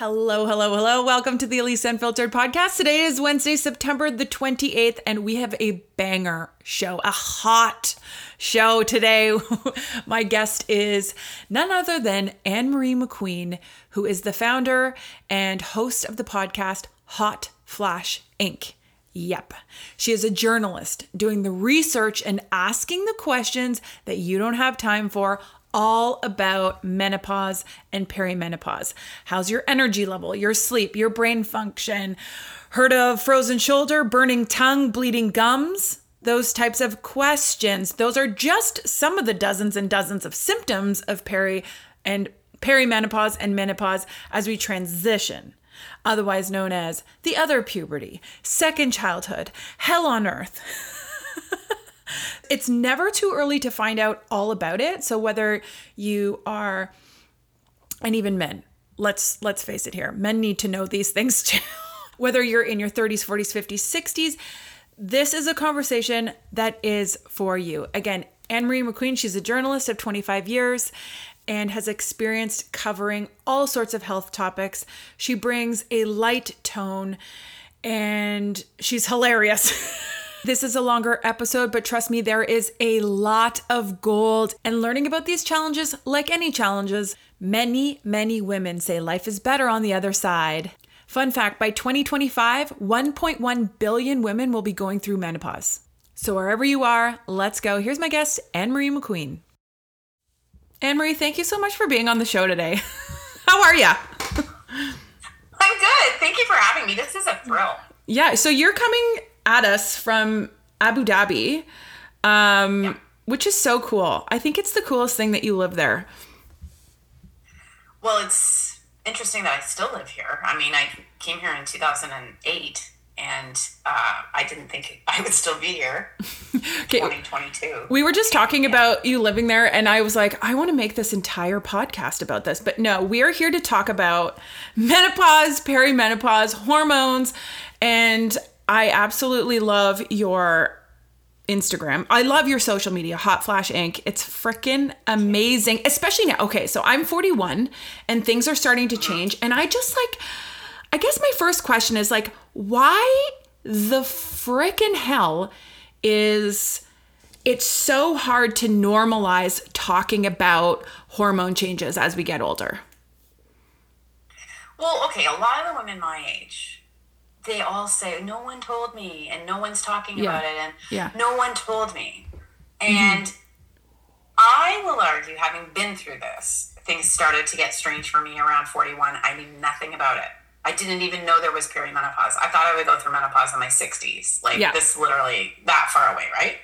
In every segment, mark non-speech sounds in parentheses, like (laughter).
Hello, hello, hello. Welcome to the Elise Unfiltered podcast. Today is Wednesday, September the 28th, and we have a banger show, a hot show today. (laughs) My guest is none other than Anne Marie McQueen, who is the founder and host of the podcast Hot Flash Inc. Yep. She is a journalist doing the research and asking the questions that you don't have time for all about menopause and perimenopause. How's your energy level, your sleep, your brain function? Heard of frozen shoulder, burning tongue, bleeding gums? Those types of questions. Those are just some of the dozens and dozens of symptoms of peri and perimenopause and menopause as we transition otherwise known as the other puberty, second childhood, hell on earth. (laughs) it's never too early to find out all about it. So whether you are and even men, let's let's face it here. Men need to know these things (laughs) too. whether you're in your 30s, 40s, 50s, 60s, this is a conversation that is for you. Again, Anne Marie McQueen, she's a journalist of 25 years and has experienced covering all sorts of health topics. She brings a light tone and she's hilarious. (laughs) This is a longer episode, but trust me, there is a lot of gold. And learning about these challenges, like any challenges, many, many women say life is better on the other side. Fun fact by 2025, 1.1 billion women will be going through menopause. So, wherever you are, let's go. Here's my guest, Anne Marie McQueen. Anne Marie, thank you so much for being on the show today. (laughs) How are you? I'm good. Thank you for having me. This is a thrill. Yeah, so you're coming at us from Abu Dhabi, um, yeah. which is so cool. I think it's the coolest thing that you live there. Well, it's interesting that I still live here. I mean, I came here in 2008 and uh, I didn't think I would still be here. (laughs) okay. 2022. We were just talking about you living there, and I was like, I want to make this entire podcast about this, but no, we are here to talk about menopause, perimenopause, hormones, and I absolutely love your Instagram. I love your social media, Hot Flash Inc. It's freaking amazing, especially now. Okay, so I'm 41 and things are starting to change. And I just like, I guess my first question is like, why the freaking hell is it's so hard to normalize talking about hormone changes as we get older? Well, okay, a lot of the women my age they all say, "No one told me," and no one's talking yeah. about it, and yeah. no one told me. Mm-hmm. And mm-hmm. I will argue, having been through this, things started to get strange for me around 41. I knew nothing about it. I didn't even know there was perimenopause. I thought I would go through menopause in my 60s. Like yeah. this literally that far away, right?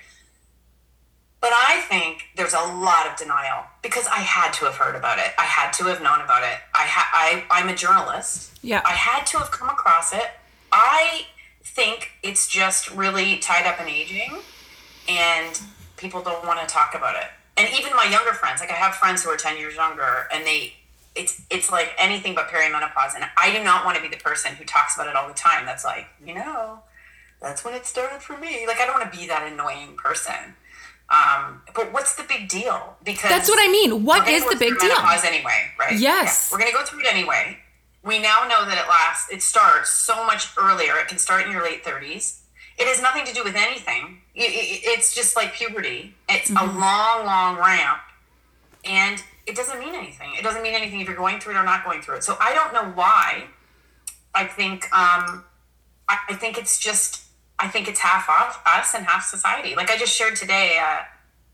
But I think there's a lot of denial because I had to have heard about it. I had to have known about it. I ha- I I'm a journalist. Yeah. I had to have come across it. I think it's just really tied up in aging and people don't want to talk about it. And even my younger friends, like I have friends who are 10 years younger and they it's it's like anything but perimenopause and I do not want to be the person who talks about it all the time that's like, you know, that's when it started for me. Like I don't want to be that annoying person. Um, but what's the big deal? Because that's what I mean. What is the big deal? Anyway, right? Yes, yeah, we're gonna go through it anyway we now know that it lasts it starts so much earlier. It can start in your late 30s it has nothing to do with anything. It's just like puberty. It's mm-hmm. a long long ramp. And it doesn't mean anything. It doesn't mean anything if you're going through it or not going through it. So i don't know why. I think um i, I think it's just i think it's half off us and half society. Like i just shared today uh,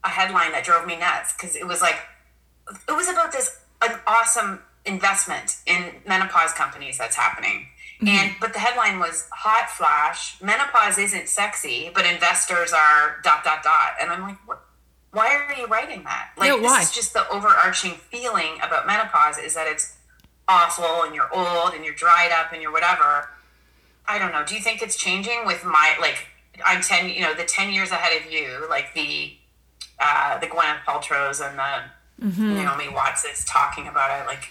a headline that drove me nuts because it was like it was about this an awesome investment in menopause companies that's happening. Mm-hmm. And but the headline was hot flash, menopause isn't sexy, but investors are dot dot dot. And I'm like, what why are you writing that? Like Yeah, this why? is just the overarching feeling about menopause is that it's awful and you're old and you're dried up and you're whatever. I don't know. Do you think it's changing with my like I'm ten you know, the ten years ahead of you, like the uh the Gwyneth Paltrow's and the Mm-hmm. Naomi Watts is talking about it, like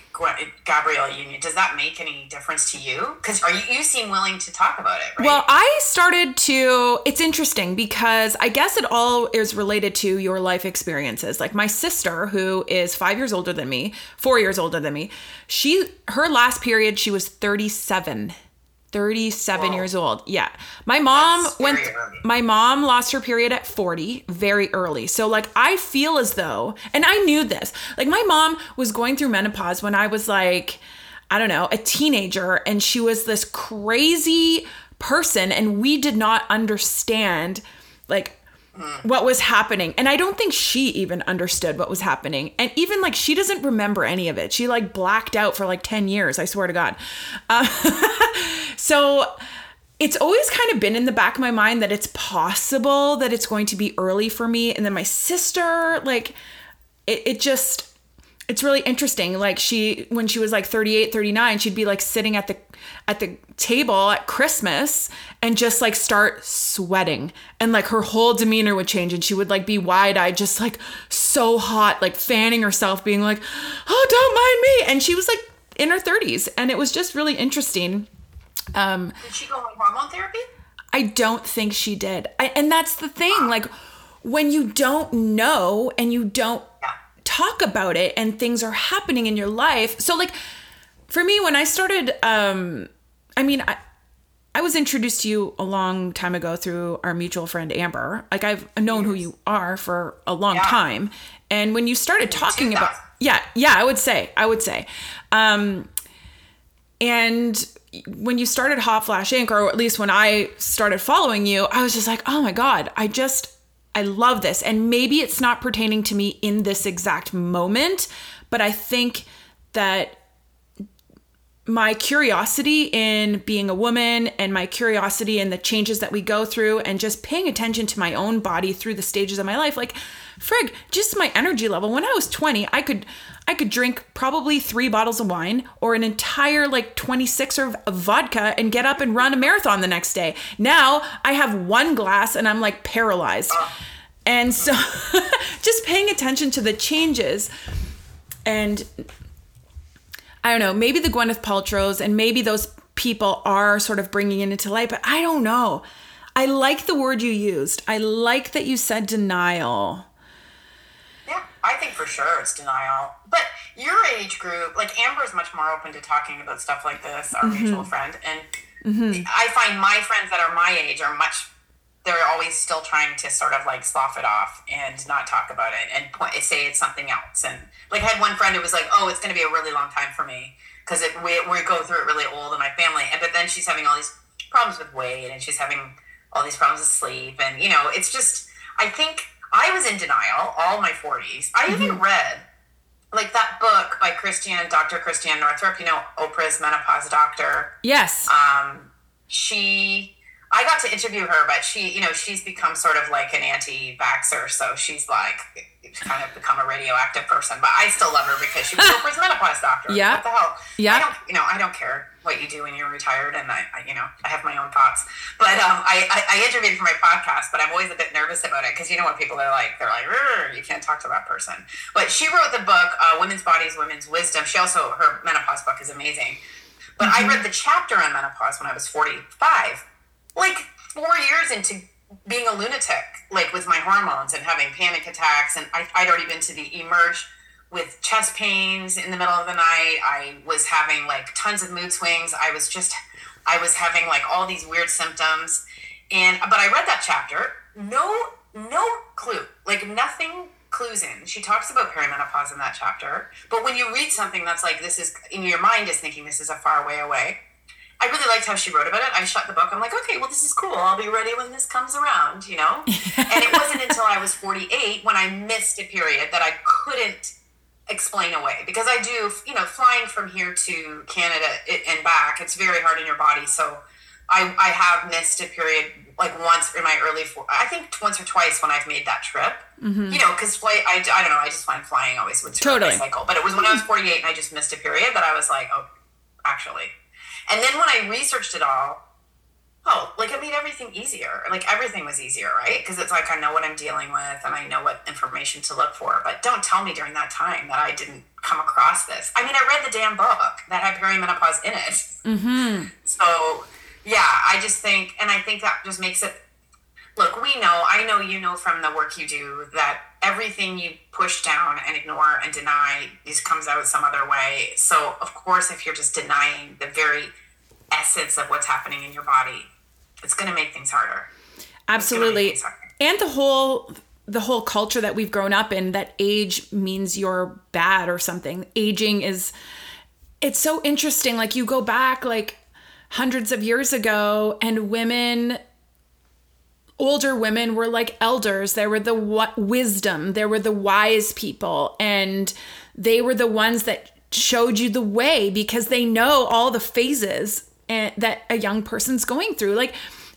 Gabrielle Union. Does that make any difference to you? Because are you you seem willing to talk about it, right? Well, I started to. It's interesting because I guess it all is related to your life experiences. Like my sister, who is five years older than me, four years older than me, she her last period she was thirty seven. 37 Whoa. years old. Yeah. My mom That's went my mom lost her period at 40 very early. So like I feel as though and I knew this. Like my mom was going through menopause when I was like I don't know, a teenager and she was this crazy person and we did not understand like what was happening. And i don't think she even understood what was happening. And even like she doesn't remember any of it. She like blacked out for like 10 years i swear to god. Uh, (laughs) so it's always kind of been in the back of my mind that it's possible that it's going to be early for me and then my sister like it, it just it's really interesting like she when she was like 38 39 she'd be like sitting at the at the table at christmas and just like start sweating and like her whole demeanor would change and she would like be wide-eyed just like so hot like fanning herself being like oh don't mind me and she was like in her 30s and it was just really interesting um Did she go on hormone therapy? I don't think she did. I, and that's the thing. Like, when you don't know and you don't. Talk about it and things are happening in your life. So, like, for me, when I started, um, I mean, I, I was introduced to you a long time ago through our mutual friend Amber. Like, I've known who you are for a long Yeah. time. And when you started talking about, yeah, yeah, I would say, I would say. Um, and when you started Hot Flash Inc., or at least when I started following you, I was just like, oh my God, I just, I love this. And maybe it's not pertaining to me in this exact moment, but I think that my curiosity in being a woman and my curiosity in the changes that we go through and just paying attention to my own body through the stages of my life like frig just my energy level when i was 20 i could i could drink probably three bottles of wine or an entire like 26 of vodka and get up and run a marathon the next day now i have one glass and i'm like paralyzed and so (laughs) just paying attention to the changes and I don't know, maybe the Gwyneth Paltrow's and maybe those people are sort of bringing it into light, but I don't know. I like the word you used. I like that you said denial. I think for sure it's denial. But your age group, like Amber's much more open to talking about stuff like this, our mm-hmm. mutual friend. And mm-hmm. I find my friends that are my age are much, they're always still trying to sort of like slough it off and not talk about it and point, say it's something else. And like I had one friend who was like, oh, it's going to be a really long time for me because we, we go through it really old in my family. And but then she's having all these problems with weight and she's having all these problems with sleep. And, you know, it's just, I think I was in denial all my 40s. I even read like that book by Christiane, Dr. Christiane Northrup, you know, Oprah's menopause doctor. Yes. Um, she, I got to interview her, but she, you know, she's become sort of like an anti-vaxxer. So she's like kind of become a radioactive person, but I still love her because she was (laughs) Oprah's menopause doctor. Yeah. What the hell? Yeah. I don't, you know, I don't care what you do when you're retired and I, I you know, I have my own thoughts, but, um, I, I, I interviewed for my podcast, but I'm always a bit nervous about it. Cause you know what people are like, they're like, you can't talk to that person. But she wrote the book, uh, Women's Bodies, Women's Wisdom. She also, her menopause book is amazing. But I read the chapter on menopause when I was 45, like four years into being a lunatic, like with my hormones and having panic attacks. And I, I'd already been to the emerge with chest pains in the middle of the night. I was having like tons of mood swings. I was just, I was having like all these weird symptoms. And, but I read that chapter, no, no clue, like nothing clues in. She talks about perimenopause in that chapter. But when you read something that's like, this is, in your mind is thinking this is a far way away. I really liked how she wrote about it. I shut the book. I'm like, okay, well, this is cool. I'll be ready when this comes around, you know? (laughs) and it wasn't until I was 48 when I missed a period that I couldn't explain away because I do, you know, flying from here to Canada and back, it's very hard in your body. So I, I have missed a period like once in my early, four, I think once or twice when I've made that trip. Mm-hmm. You know, because flight, I, I don't know, I just find flying always would screw up my Totally. cycle. But it was when I was 48 and I just missed a period that I was like, oh, actually. And then when I researched it all, oh, like it made everything easier. Like everything was easier, right? Because it's like I know what I'm dealing with and I know what information to look for. But don't tell me during that time that I didn't come across this. I mean, I read the damn book that had perimenopause in it. Mm-hmm. (laughs) So, yeah, I just think, and I think that just makes it. Look, we know, I know you know from the work you do that everything you push down and ignore and deny just comes out some other way. So, of course, if you're just denying the very essence of what's happening in your body, it's going to make things harder. Absolutely. things harder. And the whole the whole culture that we've grown up in that age means you're bad or something. Aging is it's so interesting like you go back like hundreds of years ago and women older women were like elders. They were the wisdom. They were the wise people, and they were the ones that showed you the way because they know all the phases and, that a young person's going through. Like,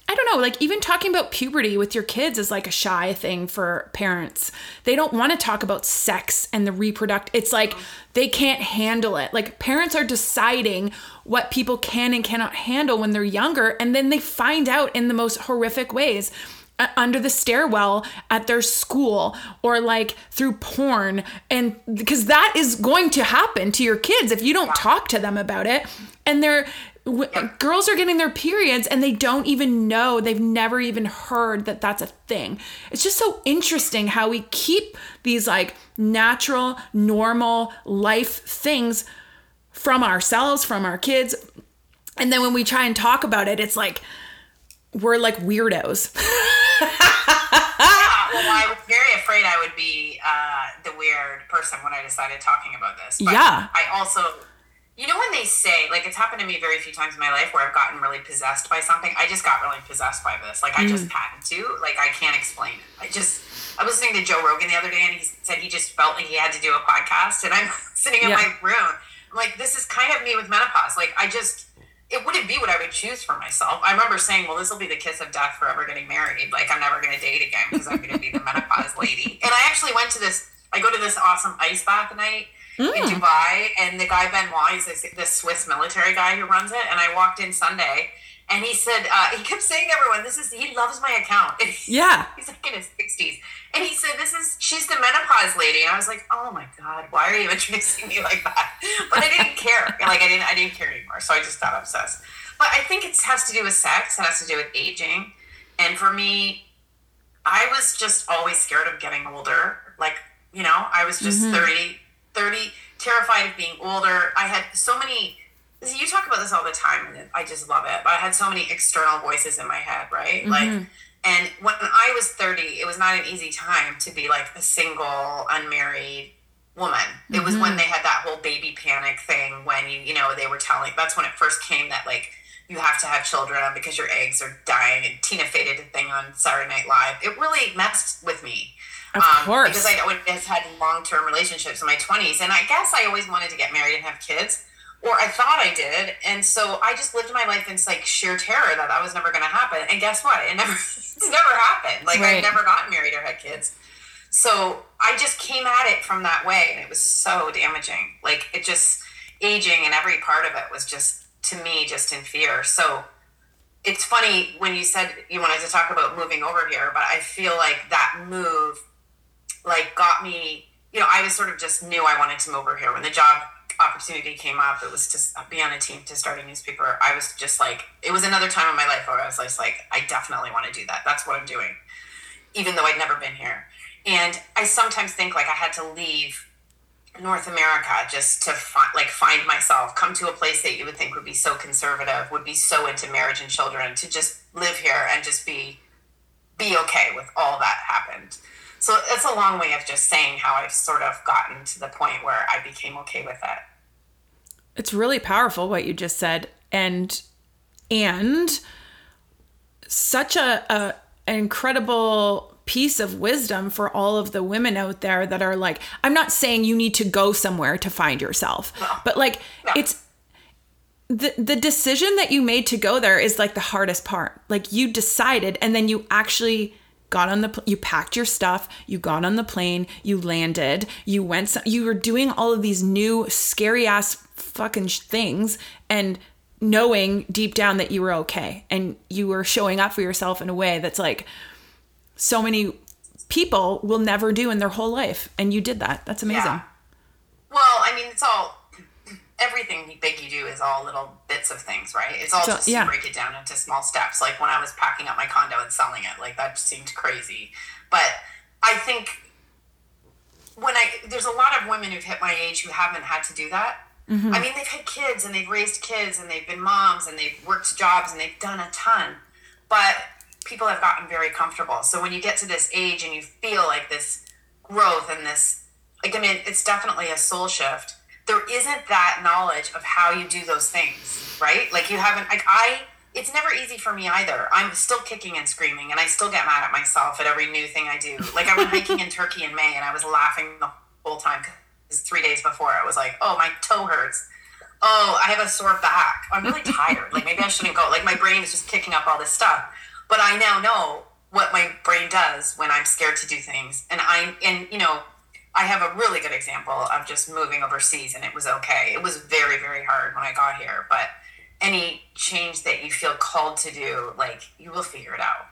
I don't know, like even talking about puberty with your kids is like a shy thing for parents. They don't want to talk about sex and the reproduct. It's like they can't handle it. Like parents are deciding what people can and cannot handle when they're younger and then they find out in the most horrific ways uh, under the stairwell at their school or like through porn and because that is going to happen to your kids if you don't talk to them about it and they're w- girls are getting their periods and they don't even know they've never even heard that that's a thing it's just so interesting how we keep these like natural normal life things from ourselves from our kids and then when we try and talk about it it's like we're like weirdos Yeah, (laughs) well, I was very afraid I would be uh, the weird person when I decided talking about this. But Yeah. I also, you know, when they say, like, it's happened to me very few times in my life where I've gotten really possessed by something. I just got really possessed by this. Like, I just mm. had to. Like, I can't explain it. I just, I was listening to Joe Rogan the other day and he said he just felt like he had to do a podcast. And I'm (laughs) sitting in Yeah. my room. I'm like, this is kind of me with menopause. Like, I just, it wouldn't be what I would choose for myself. I remember saying, well, this will be the kiss of death for ever getting married. Like, I'm never going to date again because I'm going to be the (laughs) menopause lady. And I actually went to this, I go to this awesome ice bath night in Dubai. And the guy, Benoit, he's this, this Swiss military guy who runs it. And I walked in Sunday and he said, uh, he kept saying to everyone, this is, he loves my account. (laughs) He- Yeah. He's like in his 60s. And he said, This is, she's the menopause lady. And I was like, Oh my God, why are you (laughs) introducing me like that? But I didn't care. (laughs) Like, I didn't, I didn't care anymore. So I just got obsessed. But I think it has to do with sex, it has to do with aging. And for me, I was just always scared of getting older. Like, you know, I was just 30, 30, terrified of being older. I had so many, you talk about this all the time, and I just love it. But I had so many external voices in my head, right? Mm-hmm. Like, and when I was 30, it was not an easy time to be like a single, unmarried woman. It was when mm-hmm. they had that whole baby panic thing when you, you know, they were telling, that's when it first came that like, you have to have children because your eggs are dying. And Tina Fey did a thing on Saturday Night Live. It really messed with me. Of um, course. Because I always had long term relationships in my 20s. And I guess I always wanted to get married and have kids, or I thought I did. And so I just lived my life in like sheer terror that that was never going to happen. And guess what? It (laughs) never, it's never happened. Like Right. I've never gotten married or had kids. So I just came at it from that way. And it was so damaging. Like it just, aging and every part of it was just, to me, just in fear. So it's funny when you said you wanted to talk about moving over here, but I feel like that move like got me you know i was sort of just knew i wanted to move over here. When the job opportunity came up it was to be on a team to start a newspaper. I was just like it was another time in my life where i was just like i definitely want to do that. That's what i'm doing even though i'd never been here. And i sometimes think like i had to leave north america just to like find myself come to a place that you would think would be so conservative would be so into marriage and children to just live here and just be be okay with all that happened. So it's a long way of just saying how I've sort of gotten to the point where I became okay with it. it's really powerful what you just said and and such a, a an incredible piece of wisdom for all of the women out there that are like i'm not saying you need to go somewhere to find yourself but like No. it's the the decision that you made to go there is like the hardest part. Like you decided and then you actually got on the you packed your stuff, you got on the plane, you landed, you went so- you were doing all of these new scary ass fucking things and knowing deep down that you were okay and you were showing up for yourself in a way that's like so many people will never do in their whole life and you did that. That's amazing. Yeah. Well, I mean, it's all everything big you do is all little bits of things, right? It's all So- just yeah. break it down into small steps. Like when I was packing up my condo and selling it, like that seemed crazy. But I think when I there's a lot of women who've hit my age who haven't had to do that. Mm-hmm. I mean, they've had kids and they've raised kids and they've been moms and they've worked jobs and they've done a ton. But people have gotten very comfortable. So when you get to this age and you feel like this growth and this, like, I mean, it's definitely a soul shift. There isn't that knowledge of how you do those things, right? Like, you haven't, like, I, it's never easy for me either. I'm still kicking and screaming and I still get mad at myself at every new thing I do. Like, I went hiking in (laughs) Turkey in May and I was laughing the whole time because three days before I was like, oh, my toe hurts. Oh, I have a sore back. I'm really tired. Like, maybe I shouldn't go. Like, my brain is just kicking up all this stuff. But I now know what my brain does when I'm scared to do things. And I, and, you know, I have a really good example of just moving overseas and it was okay. It was very, very hard when I got here. But any change that you feel called to do, like, you will figure it out.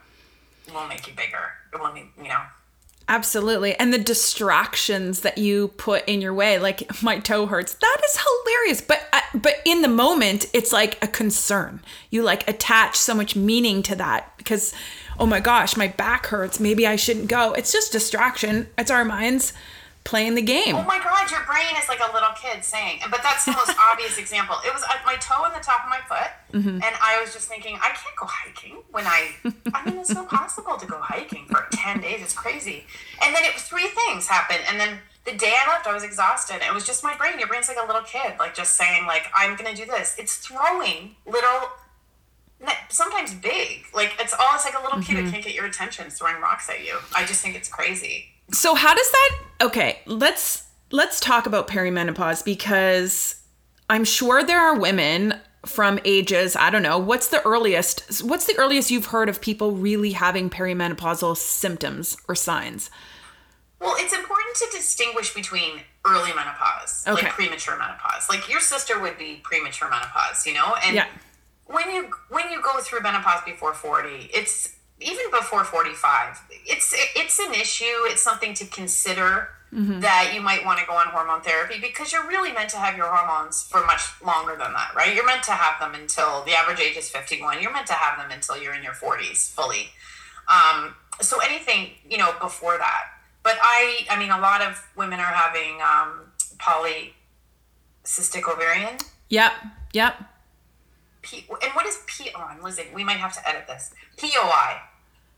It will make you bigger. It will make, you know, Absolutely. And the distractions that you put in your way, like my toe hurts, that is hilarious. But uh, but in the moment, it's like a concern. You like attach so much meaning to that because oh my gosh, my back hurts, maybe I shouldn't go. It's just distraction. It's our minds playing the game. Oh my god, your brain is like a little kid saying, but that's the most (laughs) obvious example. It was at my toe on the top of my foot, mm-hmm. and I was just thinking, I can't go hiking when I. I mean, it's not possible to go hiking for ten days. It's crazy. And then it was three things happened, and then the day I left, I was exhausted. It was just my brain. Your brain's like a little kid, like just saying, like I'm gonna do this. It's throwing little. Sometimes big, like it's all. It's like a little kid that mm-hmm. can't get your attention, throwing rocks at you. I just think it's crazy. So how does that Okay, let's let's talk about perimenopause because I'm sure there are women from ages, I don't know, what's the earliest what's the earliest you've heard of people really having perimenopausal symptoms or signs? Well, it's important to distinguish between early menopause, Okay. like premature menopause. Like your sister would be premature menopause, you know? And Yeah. when you when you go through menopause before 40, it's even before 45. It's it's an issue, it's something to consider that you might want to go on hormone therapy because you're really meant to have your hormones for much longer than that, right? You're meant to have them until the average age is 51. You're meant to have them until you're in your 40s fully. Um, so anything, you know, before that. But I, I mean, a lot of women are having um, polycystic ovarian. Yep. Yep. P- and what is P? Oh, I'm losing. We might have to edit this. POI,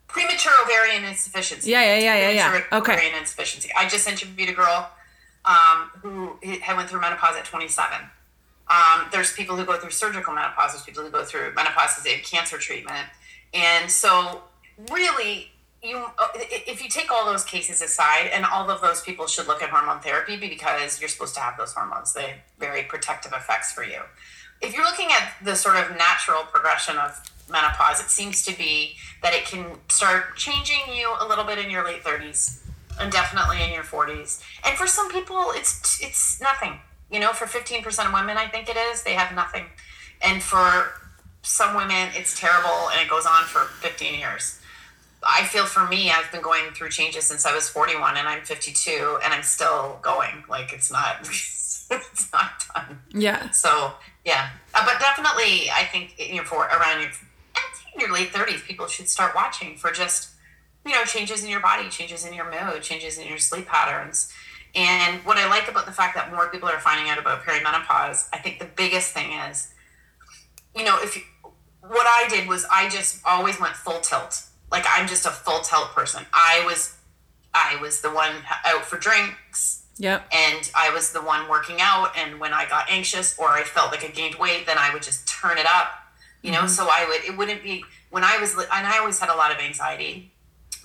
premature ovarian insufficiency. Yeah, yeah, yeah, yeah, yeah. Premature Okay. Ovarian insufficiency. I just interviewed a girl um, who had went through menopause at 27. Um, there's people who go through surgical menopause. There's people who go through menopause because they have cancer treatment. And so, really, you uh, if you take all those cases aside, and all of those people should look at hormone therapy because you're supposed to have those hormones. They have very protective effects for you. If you're looking at the sort of natural progression of menopause, it seems to be that it can start changing you a little bit in your late 30s and definitely in your 40s. And for some people, it's it's nothing. You know, for 15% of women, I think it is, they have nothing. And for some women, it's terrible and it goes on for 15 years. I feel for me, I've been going through changes since I was 41 and I'm 52 and I'm still going. Like it's not, (laughs) it's not done. Yeah. So yeah, uh, but definitely, I think you know for around your in your late thirties, people should start watching for just you know changes in your body, changes in your mood, changes in your sleep patterns. And what I like about the fact that more people are finding out about perimenopause, I think the biggest thing is, you know, if you, what I did was I just always went full tilt. Like I'm just a full tilt person. I was, I was the one out for drinks Yep. and I was the one working out. And when I got anxious or I felt like I gained weight, then I would just turn it up, you know. So I would, it wouldn't be when I was, and I always had a lot of anxiety,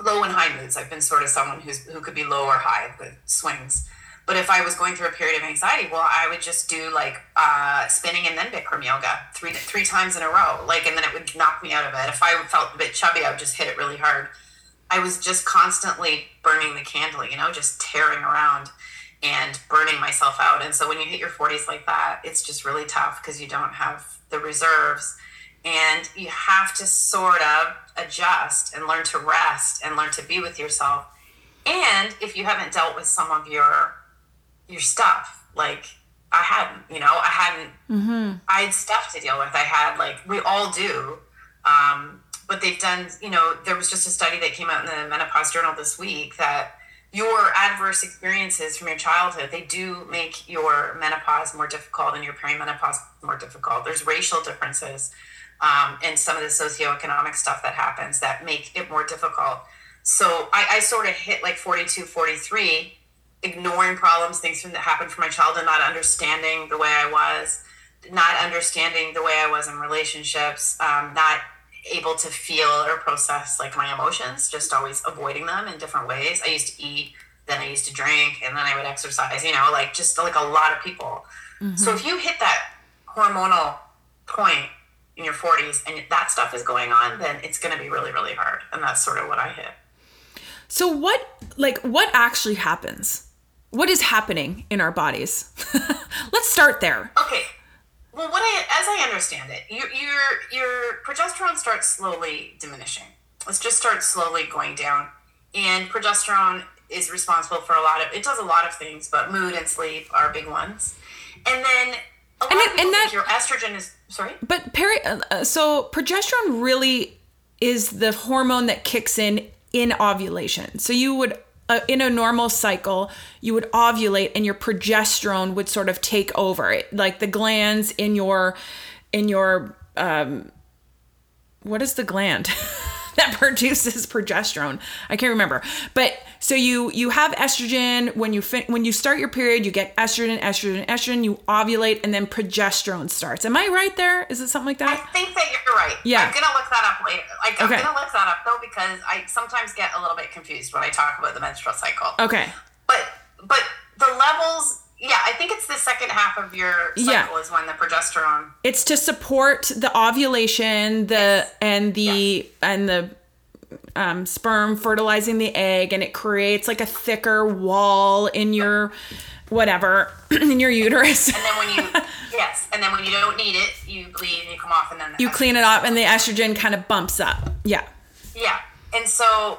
low and high moods. I've been sort of someone who's who could be low or high with swings, But if I was going through a period of anxiety, well, I would just do like uh, spinning and then Bikram yoga three three times in a row, like, and then it would knock me out of it. If I felt a bit chubby, I would just hit it really hard. I was just constantly burning the candle, you know, just tearing around and burning myself out. And so when you hit your 40s like that, it's just really tough because you don't have the reserves and you have to sort of adjust and learn to rest and learn to be with yourself. And if you haven't dealt with some of your your stuff, like I hadn't, you know, I hadn't, mm-hmm. I had stuff to deal with. I had like we all do. Um, but they've done, you know, there was just a study that came out in the menopause journal this week that your adverse experiences from your childhood they do make your menopause more difficult and your perimenopause more difficult there's racial differences um, and some of the socioeconomic stuff that happens that make it more difficult so I, I sort of hit like 42 43 ignoring problems things that happened from my childhood not understanding the way i was not understanding the way i was in relationships um, not able to feel or process like my emotions, just always avoiding them in different ways. I used to eat, then I used to drink, and then I would exercise, you know, like just like a lot of people. Mm-hmm. So if you hit that hormonal point in your 40s and that stuff is going on, then it's going to be really, really hard. And that's sort of what I hit. So, what, like, what actually happens? What is happening in our bodies? (laughs) Let's start there. Okay. Well, what I, as I understand it, your your your progesterone starts slowly diminishing. Let's just start slowly going down, and progesterone is responsible for a lot of. It does a lot of things, but mood and sleep are big ones. And then a lot and, of people and that, your estrogen is sorry. But peri, uh, so progesterone really is the hormone that kicks in in ovulation. So you would uh, in a normal cycle, you would ovulate and your progesterone would sort of take over it. Like the glands in your, in your, um, what is the gland? (laughs) that produces progesterone. I can't remember. But so you you have estrogen when you fin- when you start your period, you get estrogen, estrogen, estrogen. You ovulate, and then progesterone starts. Am I right there? Is it something like that? I think that you're right. Yeah. I'm gonna look that up later. Like I'm gonna look that up though because I sometimes get a little bit confused when I talk about the menstrual cycle. Okay. But but the levels yeah, I think it's the second half of your cycle yeah. is when the progesterone. It's to support the ovulation, the yes. and the and the um, sperm fertilizing the egg, and it creates like a thicker wall in your whatever (clears throat) in your uterus. And then when you (laughs) yes, and then when you don't need it, you bleed and you come off, and then the you clean it off, and the estrogen kind of bumps up. Yeah. Yeah, and so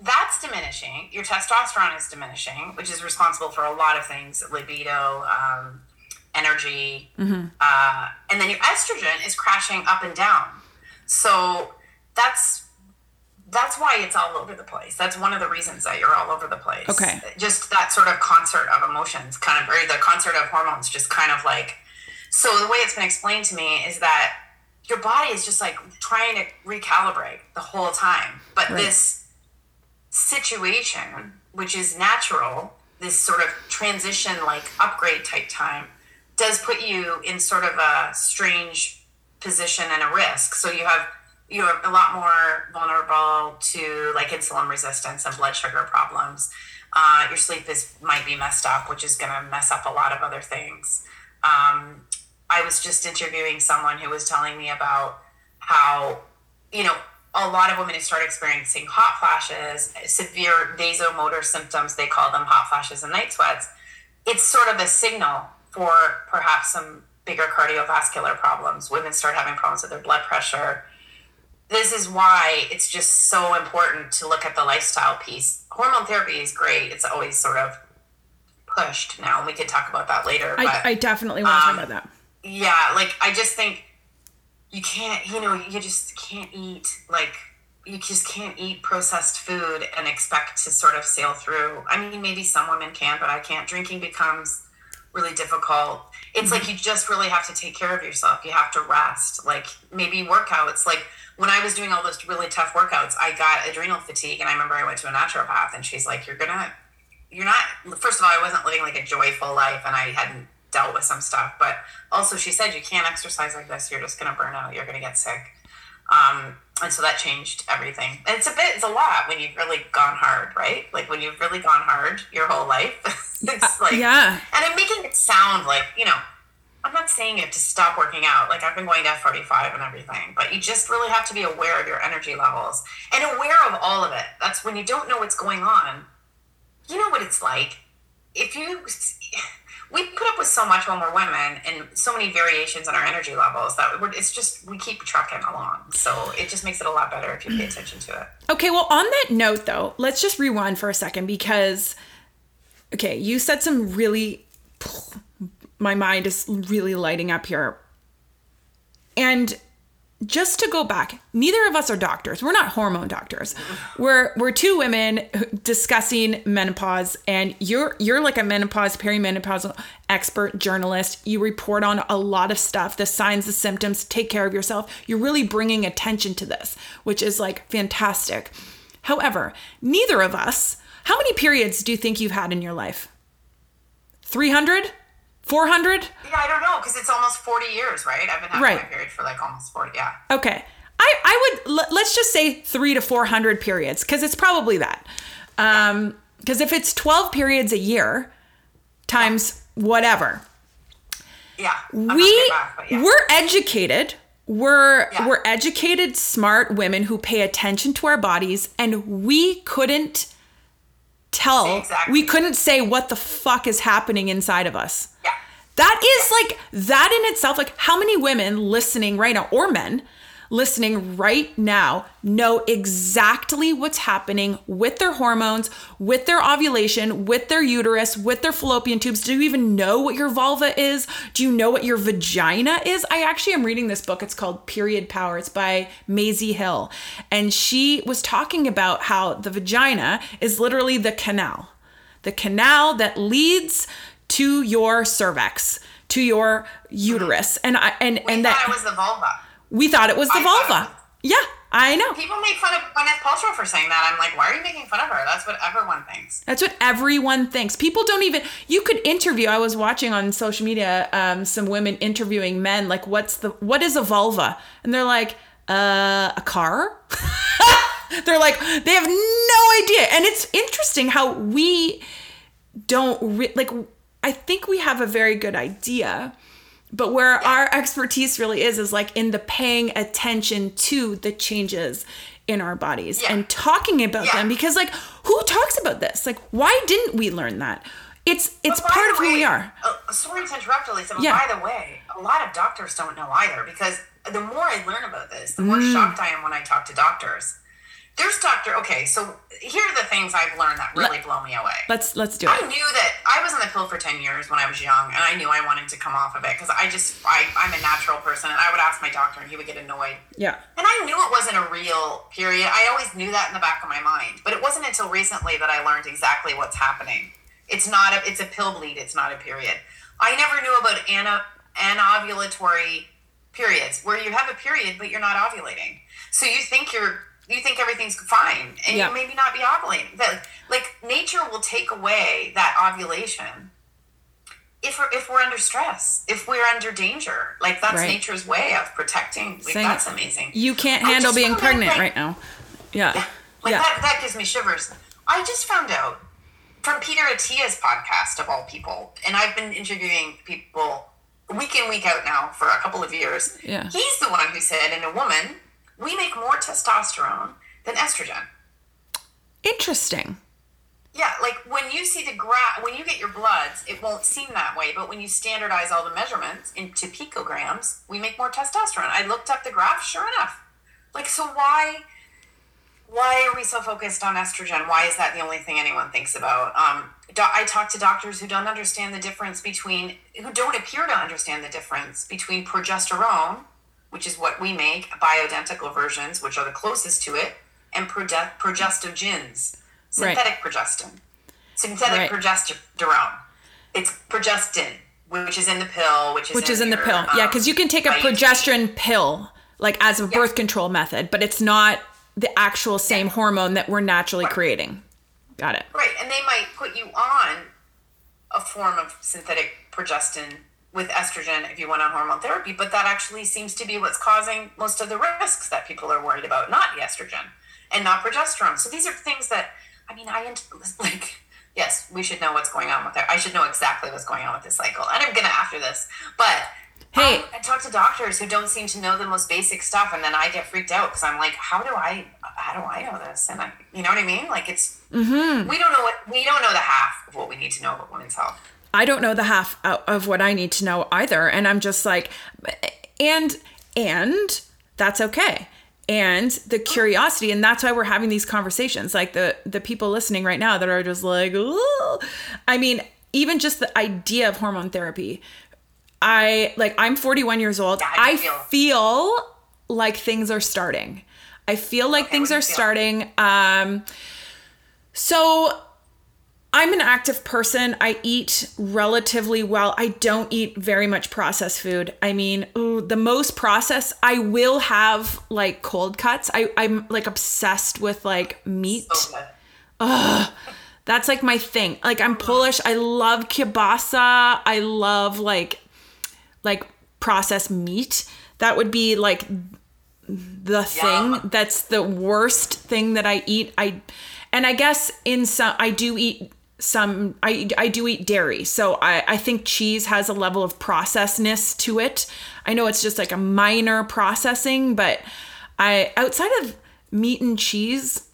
that's diminishing. Your testosterone is diminishing, which is responsible for a lot of things libido, um, energy. Mm-hmm. Uh, and then your estrogen is crashing up and down. So that's that's why it's all over the place. That's one of the reasons that you're all over the place. Okay. Just that sort of concert of emotions, kind of, or the concert of hormones, just kind of like. So the way it's been explained to me is that your body is just like trying to recalibrate the whole time, but right. this situation, which is natural, this sort of transition, like upgrade type time, does put you in sort of a strange position and a risk. So you have you're a lot more vulnerable to like insulin resistance and blood sugar problems. Uh, your sleep is might be messed up, which is going to mess up a lot of other things. Um, I was just interviewing someone who was telling me about how you know a lot of women who start experiencing hot flashes, severe vasomotor symptoms, they call them hot flashes and night sweats. It's sort of a signal for perhaps some bigger cardiovascular problems. Women start having problems with their blood pressure. This is why it's just so important to look at the lifestyle piece. Hormone therapy is great. It's always sort of pushed now. We could talk about that later. But, I, I definitely want to um, talk about that. Yeah, like I just think you can't you know you just can't eat like you just can't eat processed food and expect to sort of sail through i mean maybe some women can but i can't drinking becomes really difficult it's mm-hmm. like you just really have to take care of yourself you have to rest like maybe workouts like when i was doing all those really tough workouts i got adrenal fatigue and i remember i went to a naturopath and she's like you're gonna you're not first of all i wasn't living like a joyful life and i hadn't dealt with some stuff. But also, she said you can't exercise like this. You're just to burn out. You're to get sick. Um, and so that changed everything. It's a bit, it's a lot when you've really gone hard, right? Like when you've really gone hard your whole life. (laughs) it's like, yeah. And I'm making it sound like, you know, I'm not saying it to stop working out. Like I've been going to F45 and everything, but you just really have to be aware of your energy levels and aware of all of it. That's when you don't know what's going on. You know what it's like. If you, we put up with so much when we're women and so many variations in our energy levels that we're, it's just, we keep trucking along. So it just makes it a lot better if you pay mm. attention to it. Okay, well, on that note, though, let's just rewind for a second because, okay, you said some really my mind is really lighting up here. And just to go back, neither of us are doctors. We're not hormone doctors. We're we're two women discussing menopause and you're you're like a menopause perimenopausal expert journalist. You report on a lot of stuff, the signs, the symptoms, take care of yourself. You're really bringing attention to this, which is like fantastic. However, neither of us, how many periods do you think you've had in your life? 300? 400? Yeah, I don't know because it's almost 40 years, right? I've been having right. my period for like almost 40, yeah. Okay. I, I would, let's just say three to 400 periods because it's probably that. Um, because if it's 12 periods a year times yeah. whatever. Yeah. I'm we, back, yeah. we're educated. We're, we're educated, smart women who pay attention to our bodies and we couldn't tell exactly. we couldn't say what the fuck is happening inside of us yeah that is yeah. like that in itself like how many women listening right now or men listening right now know exactly what's happening with their hormones, with their ovulation, with their uterus, with their fallopian tubes. Do you even know what your vulva is? Do you know what your vagina is? I actually am reading this book. It's called Period Power. It's by Maisie Hill. And she was talking about how the vagina is literally the canal, the canal that leads to your cervix, to your uterus. And I and we and that it was the vulva. We thought it was the I vulva. Yeah, I know. People make fun of Gwyneth Paltrow for saying that. I'm like, why are you making fun of her? That's what everyone thinks. That's what everyone thinks. People don't even. You could interview. I was watching on social media um, some women interviewing men. Like, what's the what is a vulva? And they're like, uh, a car. (laughs) they're like, they have no idea. And it's interesting how we don't re- like. I think we have a very good idea but where yeah. our expertise really is is like in the paying attention to the changes in our bodies yeah. and talking about yeah. them because like who talks about this like why didn't we learn that it's it's part of way, who we are uh, sorry to interrupt elisa but yeah. by the way a lot of doctors don't know either because the more i learn about this the more mm. shocked i am when i talk to doctors there's doctor okay so here are the things i've learned that really Let, blow me away. Let's let's do it. I knew that i was on the pill for 10 years when i was young and i knew i wanted to come off of it because i just I, i'm a natural person and i would ask my doctor and he would get annoyed. Yeah. And i knew it wasn't a real period. I always knew that in the back of my mind but it wasn't until recently that i learned exactly what's happening. It's not a it's a pill bleed it's not a period. I never knew about ana, anovulatory periods where you have a period but you're not ovulating. So you think you're you think everything's fine and yeah. you maybe not be ovulating. That like nature will take away that ovulation if we're if we're under stress, if we're under danger. Like that's right. nature's way of protecting. Like, that's amazing. You can't handle being pregnant like, right now. Yeah. yeah. Like yeah. that that gives me shivers. I just found out from Peter Attia's podcast of all people, and I've been interviewing people week in week out now for a couple of years. Yeah. He's the one who said in a woman we make more testosterone than estrogen. Interesting. Yeah, like when you see the graph, when you get your bloods, it won't seem that way. But when you standardize all the measurements into picograms, we make more testosterone. I looked up the graph, sure enough. Like, so why? Why are we so focused on estrogen? Why is that the only thing anyone thinks about? Um, I talk to doctors who don't understand the difference between, who don't appear to understand the difference between progesterone which is what we make, bioidentical versions, which are the closest to it, and proge- progestogens, synthetic right. progestin, synthetic right. progesterone. It's progestin, which is in the pill, which is which in is in your, the pill. Um, yeah, because you can take a progesterone pill like as a yeah. birth control method, but it's not the actual same yeah. hormone that we're naturally right. creating. Got it. Right, and they might put you on a form of synthetic progestin with estrogen if you went on hormone therapy, but that actually seems to be what's causing most of the risks that people are worried about, not the estrogen and not progesterone. So these are things that, I mean, I (laughs) like, yes, we should know what's going on with her. I should know exactly what's going on with this cycle. And I'm going to after this. But Hey, I talk to doctors who don't seem to know the most basic stuff, and then I get freaked out because I'm like, how do I, how do I know this? And I, you know what I mean? Like it's, Mm-hmm. we don't know what we don't know the half of what we need to know about women's health. I don't know the half of what I need to know either. And I'm just like, and, and that's okay. And the curiosity, and that's why we're having these conversations. Like the the people listening right now that are just like, Ooh. I mean, even just the idea of hormone therapy. I like I'm 41 years old. Yeah, I feel? feel like things are starting. I feel like things are starting. Um so I'm an active person. I eat relatively well. I don't eat very much processed food. I mean, ooh, the most processed, I will have like cold cuts. I, I'm like obsessed with like meat. So good. That's like my thing. Like I'm Polish. I love kielbasa. I love like like processed meat. That would be like the thing that's the worst thing that I eat. I and I guess in some I do eat some I I do eat dairy. So I I think cheese has a level of processedness to it. I know it's just like a minor processing, but I outside of meat and cheese,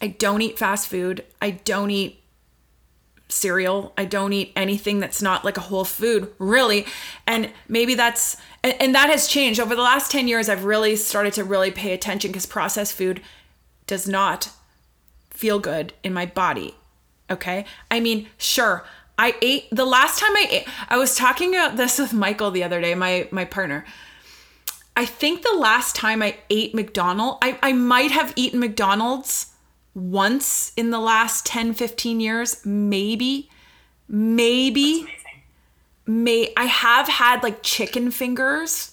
I don't eat fast food. I don't eat cereal. I don't eat anything that's not like a whole food, really. And maybe that's and, and that has changed over the last 10 years. I've really started to really pay attention because processed food does not feel good in my body. Okay? I mean, sure. I ate the last time I ate I was talking about this with Michael the other day, my my partner. I think the last time I ate McDonald's, I, I might have eaten McDonald's once in the last 10, 15 years, maybe. Maybe. May I have had like chicken fingers.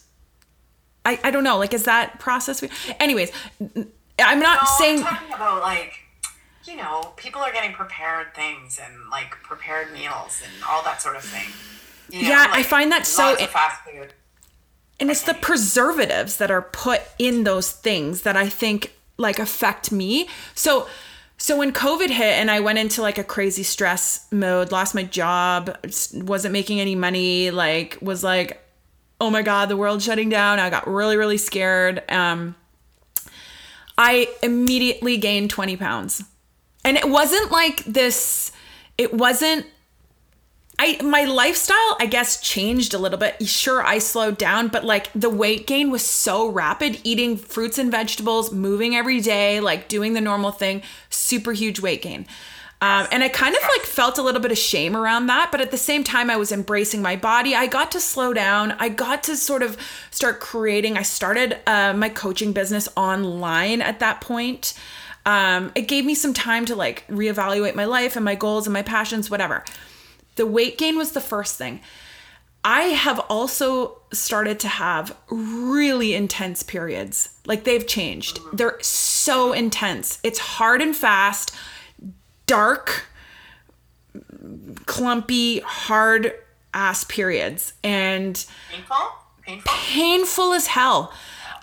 I, I don't know, like is that processed? Anyways, I'm not No, saying I'm talking about like, you know, people are getting prepared things and like prepared meals and all that sort of thing. You know, Yeah, I find that so lots in- of fast food. and it's the preservatives that are put in those things that I think like affect me. So so when COVID hit and I went into like a crazy stress mode, lost my job, wasn't making any money, like was like, oh my god, the world's shutting down. I got really really scared. Um, I immediately gained 20 pounds. And it wasn't like this, it wasn't I my lifestyle I guess changed a little bit. Sure, I slowed down, but like the weight gain was so rapid, eating fruits and vegetables, moving every day, like doing the normal thing, super huge weight gain. Um, and I kind of like felt a little bit of shame around that, but at the same time, I was embracing my body. I got to slow down. I got to sort of start creating. I started uh, my coaching business online at that point. Um, it gave me some time to like reevaluate my life and my goals and my passions, whatever. The weight gain was the first thing. I have also started to have really intense periods. Like they've changed. They're so intense. It's hard and fast, dark, clumpy, hard ass periods. And Painful? Painful? painful as hell.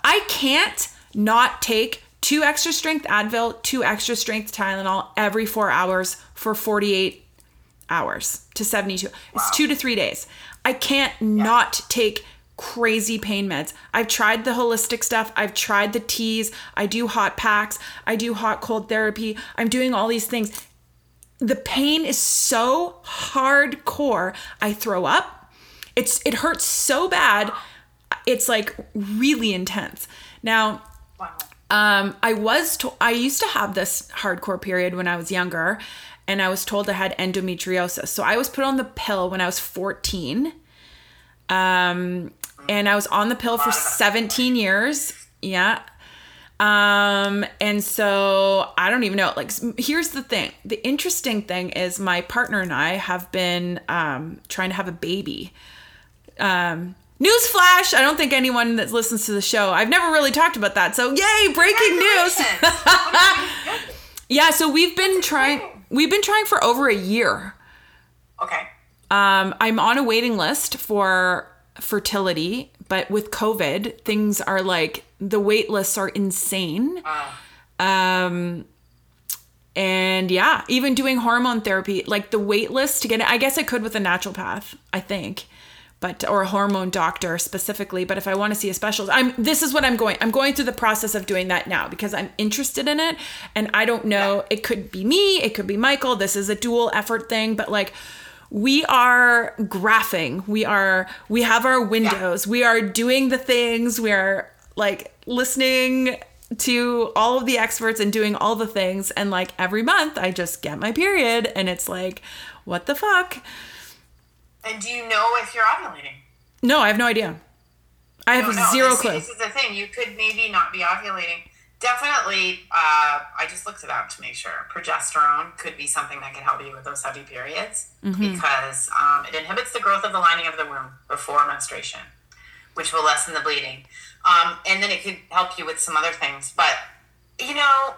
I can't not take two extra strength Advil, two extra strength Tylenol every four hours for 48 hours to 72. It's two to three days. I can't not take crazy pain meds. I've tried the holistic stuff. I've tried the teas. I do hot packs. I do hot cold therapy. I'm doing all these things. The pain is so hardcore. I throw up. It's it hurts so bad. It's like really intense. Now, Wow. Um, I was to- I used to have this hardcore period when I was younger, and I was told I had endometriosis. So I was put on the pill when I was 14. Um, and I was on the pill for 17 years. Yeah. Um, and so I don't even know. Like, here's the thing. The interesting thing is my partner and I have been um, trying to have a baby. Um, newsflash! I don't think anyone that listens to the show. I've never really talked about that. So yay! Breaking news. (laughs) Yeah, so we've been trying we've been trying for over a year. okay. Um, I'm on a waiting list for fertility, but with COVID, things are like the wait lists are insane. Um, and yeah, even doing hormone therapy, like the wait list to get it, I guess I could with a naturopath, I think, but or a hormone doctor specifically. But if I want to see a specialist, I'm this is what I'm going. I'm going through the process of doing that now because I'm interested in it, and I don't know. It could be me, it could be Michael. This is a dual effort thing, but like we are graphing we are we have our windows we are doing the things we are like listening to all of the experts and doing all the things and like every month i just get my period and it's like what the fuck And do you know if you're ovulating? no i have no idea i have don't know. zero This- clue This is the thing. You could maybe not be ovulating. Definitely, uh, I just looked it up to make sure. Progesterone could be something that could help you with those heavy periods Mm-hmm. because um, it inhibits the growth of the lining of the womb before menstruation, which will lessen the bleeding. Um, and then it could help you with some other things. But, you know,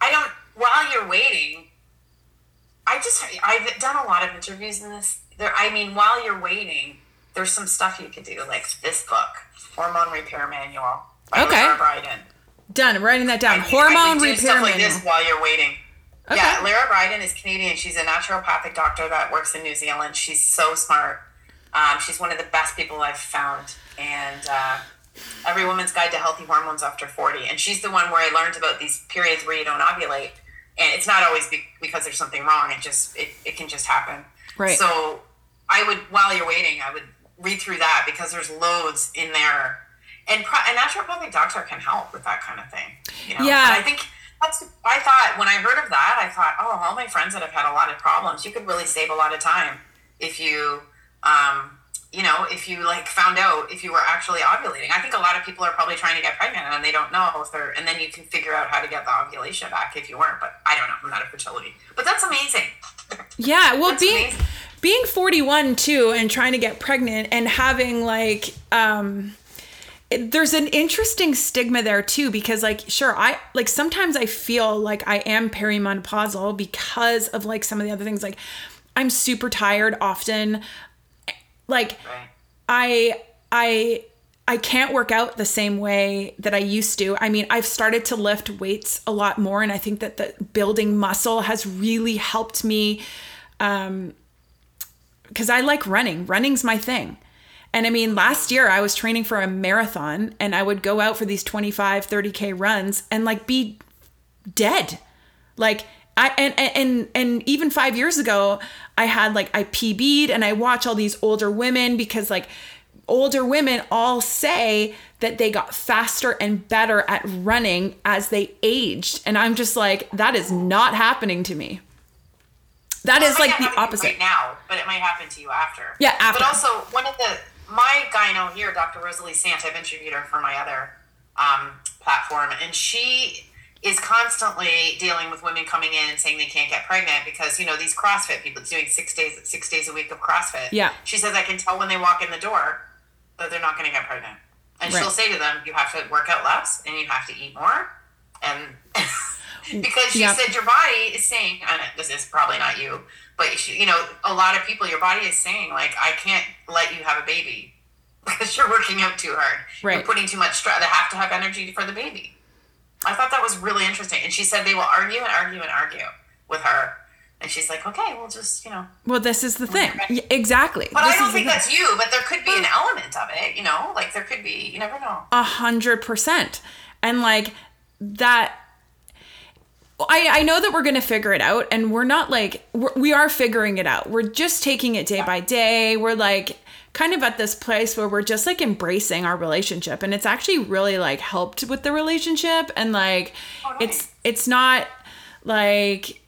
I don't, while you're waiting, I just, I've done a lot of interviews in this. There, I mean, while you're waiting, there's some stuff you could do, like this book, Hormone Repair Manual by Okay. Lara Briden. done I'm writing that down I- I hormone repair stuff like manual this while you're waiting. Okay. Yeah, Lara Briden is Canadian. She's a naturopathic doctor that works in New Zealand. She's so smart. Um, she's one of the best people I've found. And uh, Every Woman's Guide to Healthy Hormones After 40. And she's the one where I learned about these periods where you don't ovulate. And it's not always be- because there's something wrong. It just, it, it can just happen. Right. So I would, while you're waiting, I would read through that because there's loads in there. And pro- a naturopathic doctor can help with that kind of thing. You know? Yeah. And I think that's, I thought, when I heard of that, I thought, oh, all my friends that have had a lot of problems, you could really save a lot of time if you, um, you know, if you like found out if you were actually ovulating. I think a lot of people are probably trying to get pregnant and they don't know if they're, and then you can figure out how to get the ovulation back if you weren't. But I don't know. I'm not a fertility. But that's amazing. Yeah, well, being amazing. Being 41 too and trying to get pregnant and having like um it- there's an interesting stigma there too because like sure I like sometimes I feel like I am perimenopausal because of like some of the other things like I'm super tired often like I I I can't work out the same way that I used to. I mean, I've started to lift weights a lot more and I think that the building muscle has really helped me um cuz I like running. Running's my thing. And I mean, last year I was training for a marathon and I would go out for these 25, 30k runs and like be dead. Like I and and and even 5 years ago I had like I PB'd and I watch all these older women because like older women all say that they got faster and better at running as they aged and I'm just like that is not happening to me. That is It might like the happen to you opposite. right now, but it might happen to you after. Yeah, after. But also, one of the my gyno here, Dr. Rosalie Sant, I've interviewed her for my other um, platform, and she is constantly dealing with women coming in and saying they can't get pregnant because you know these CrossFit people doing six days six days a week of CrossFit. Yeah. she says I can tell when they walk in the door that they're not going to get pregnant, and Right. she'll say to them, "You have to work out less and you have to eat more," and (laughs) because she Yeah. said your body is saying, and this is probably not you, but she, you know, a lot of people, your body is saying like, I can't let you have a baby (laughs) because you're working out too hard. Right. You're putting too much stress. They have to have energy for the baby. I thought that was really interesting. And she said they will argue and argue and argue with her. And she's like, okay, we'll just, you know. Well, this is the thing. Yeah, exactly. But This I don't think that's you, but there could be an element of it, you know? Like there could be, you never know. a hundred percent and like that I, I know that we're gonna figure it out and we're not like we're, we are figuring it out. We're just taking it day by day. We're like kind of at this place where we're just like embracing our relationship and it's actually really like helped with the relationship and like Oh, nice. it's it's not like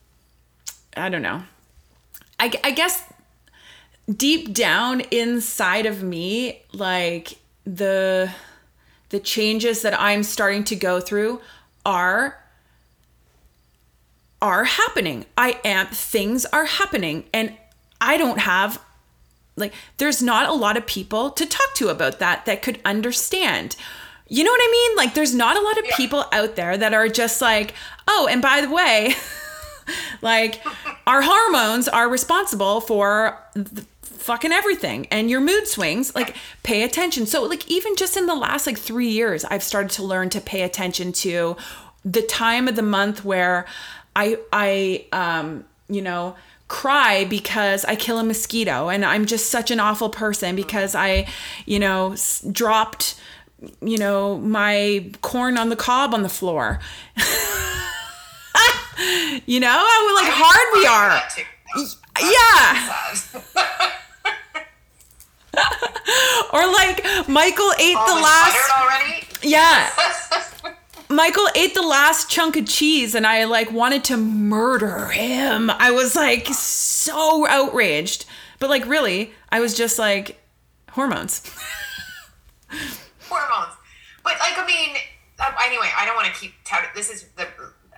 i don't know. I, I guess deep down inside of me like the the changes that i'm starting to go through are are happening. I am things are happening. And i don't have like there's not a lot of people to talk to about that that could understand. You know what i mean? Like there's not a lot of Yeah. people out there that are just like oh and by the way (laughs) like our hormones are responsible for fucking everything and your mood swings. Like pay attention. So like even just in the last like three years i've started to learn to pay attention to the time of the month where i i um you know cry because i kill a mosquito and i'm just such an awful person because i you know s- dropped you know my corn on the cob on the floor. (laughs) You know how like hard we are. Yeah. (laughs) or like michael ate Oh, the last already? yeah (laughs) michael ate the last chunk of cheese and i like wanted to murder him i was like so outraged but like really i was just like hormones hormones. But like, I mean, um, anyway, I don't want to keep touting. This is the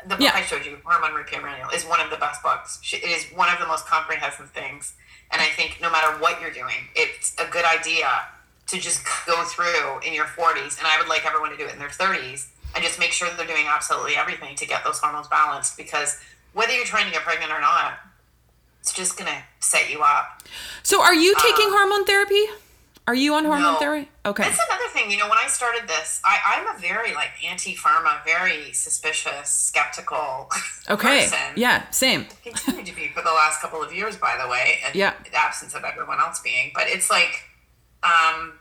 the book Yeah. I showed you, Hormone Repair Manual, is one of the best books. It is one of the most comprehensive things, and I think no matter what you're doing, it's a good idea to just go through in your 40s. And I would like everyone to do it in their 30s and just make sure they're doing absolutely everything to get those hormones balanced. Because whether you're trying to get pregnant or not, it's just gonna set you up. so are you taking hormone therapy are you on hormone No. therapy okay That's another thing. You know, when I started this, I, I'm a very like anti-pharma, very suspicious, skeptical (laughs) okay person. yeah same Continue to be for the last couple of years, by the way, and Yeah. the absence of everyone else being. But it's like, um,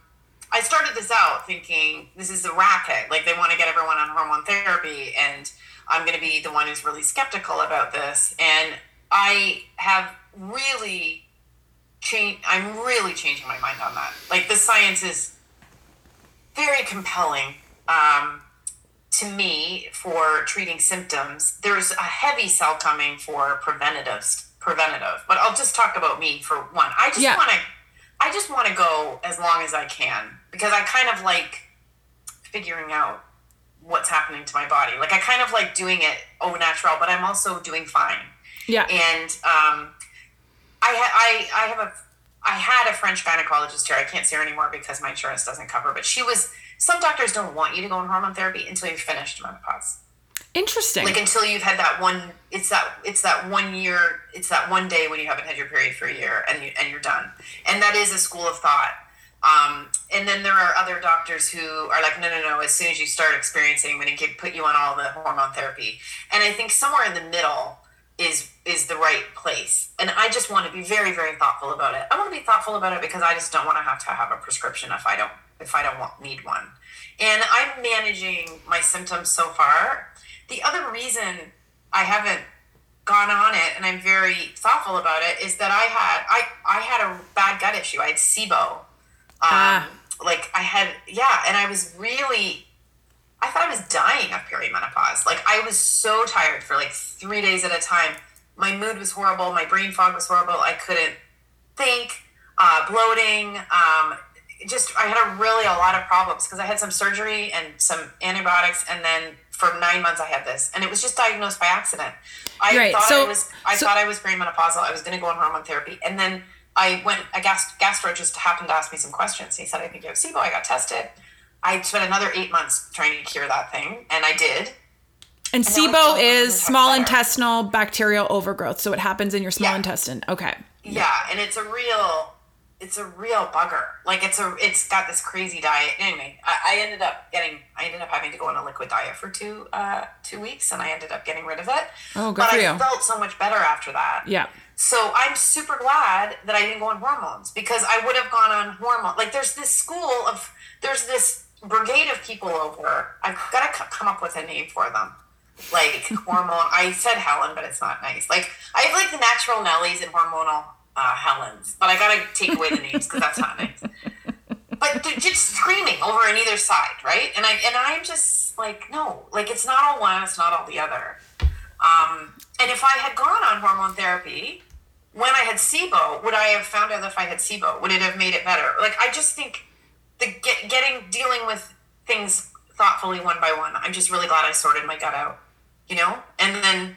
I started this out thinking this is a racket. Like they want to get everyone on hormone therapy, and I'm going to be the one who's really skeptical about this. And I have really changed. I'm really changing my mind on that. Like the science is very compelling. Um, to me for treating symptoms. There's a heavy sell coming for preventative preventative, but I'll just talk about me for one. I just Yeah. want to I just want to go as long as I can because I kind of like figuring out what's happening to my body. Like I kind of like doing it au natural, but I'm also doing fine. yeah And um, I, ha- I, I have a, I had a French gynecologist here. I can't see her anymore because my insurance doesn't cover. But she was. Some doctors don't want you to go on hormone therapy until you've finished menopause. interesting Like until you've had that one. It's that. It's that one year. It's that one day when you haven't had your period for a year, and you and you're done. And that is a school of thought. Um, and then there are other doctors who are like, no, no, no. As soon as you start experiencing, going to put you on all the hormone therapy. And I think somewhere in the middle is is the right place. And I just want to be very, very thoughtful about it. I want to be thoughtful about it because I just don't want to have to have a prescription if I don't if I don't want need one. And I'm managing my symptoms so far. The other reason I haven't gone on it and I'm very thoughtful about it is that I had I I had a bad gut issue. I had SIBO. Um, Ah. Like I had yeah, and I was really I thought I was dying of perimenopause. Like I was so tired for like three days at a time. My mood was horrible. My brain fog was horrible. I couldn't think. Uh, bloating. Um, just I had a really a lot of problems because I had some surgery and some antibiotics, and then for nine months I had this, and it was just diagnosed by accident. I Right, thought so- I was I so- thought I was perimenopausal. I was going to go on hormone therapy, and then I went. A gas, gastro just happened to ask me some questions. He said, "I think you have SIBO." I got tested. I spent another eight months trying to cure that thing, and I did. and feel SIBO is small better. intestinal bacterial overgrowth so it happens in your small Yeah. intestine okay Yeah, and it's a real, it's a real bugger. Like it's a, it's got this crazy diet. Anyway, I, I ended up getting, I ended up having to go on a liquid diet for two, uh, two weeks, and I ended up getting rid of it. Oh, good but for I you. felt so much better after that. yeah So I'm super glad that I didn't go on hormones because I would have gone on hormone. Like there's this school of there's this brigade of people over. I've got to come up with a name for them. Like (laughs) hormone. I said Helen, but it's not nice. Like I have like the natural Nellies and hormonal uh, Helens, but I got to take away the names because that's not nice. But they're just screaming over on either side, right? And I and I'm just like, no, like it's not all one, it's not all the other. Um, and if I had gone on hormone therapy when I had SIBO, would I have found out if I had SIBO? Would it have made it better? Like I just think the get, getting dealing with things thoughtfully one by one. I'm just really glad I sorted my gut out, you know, and then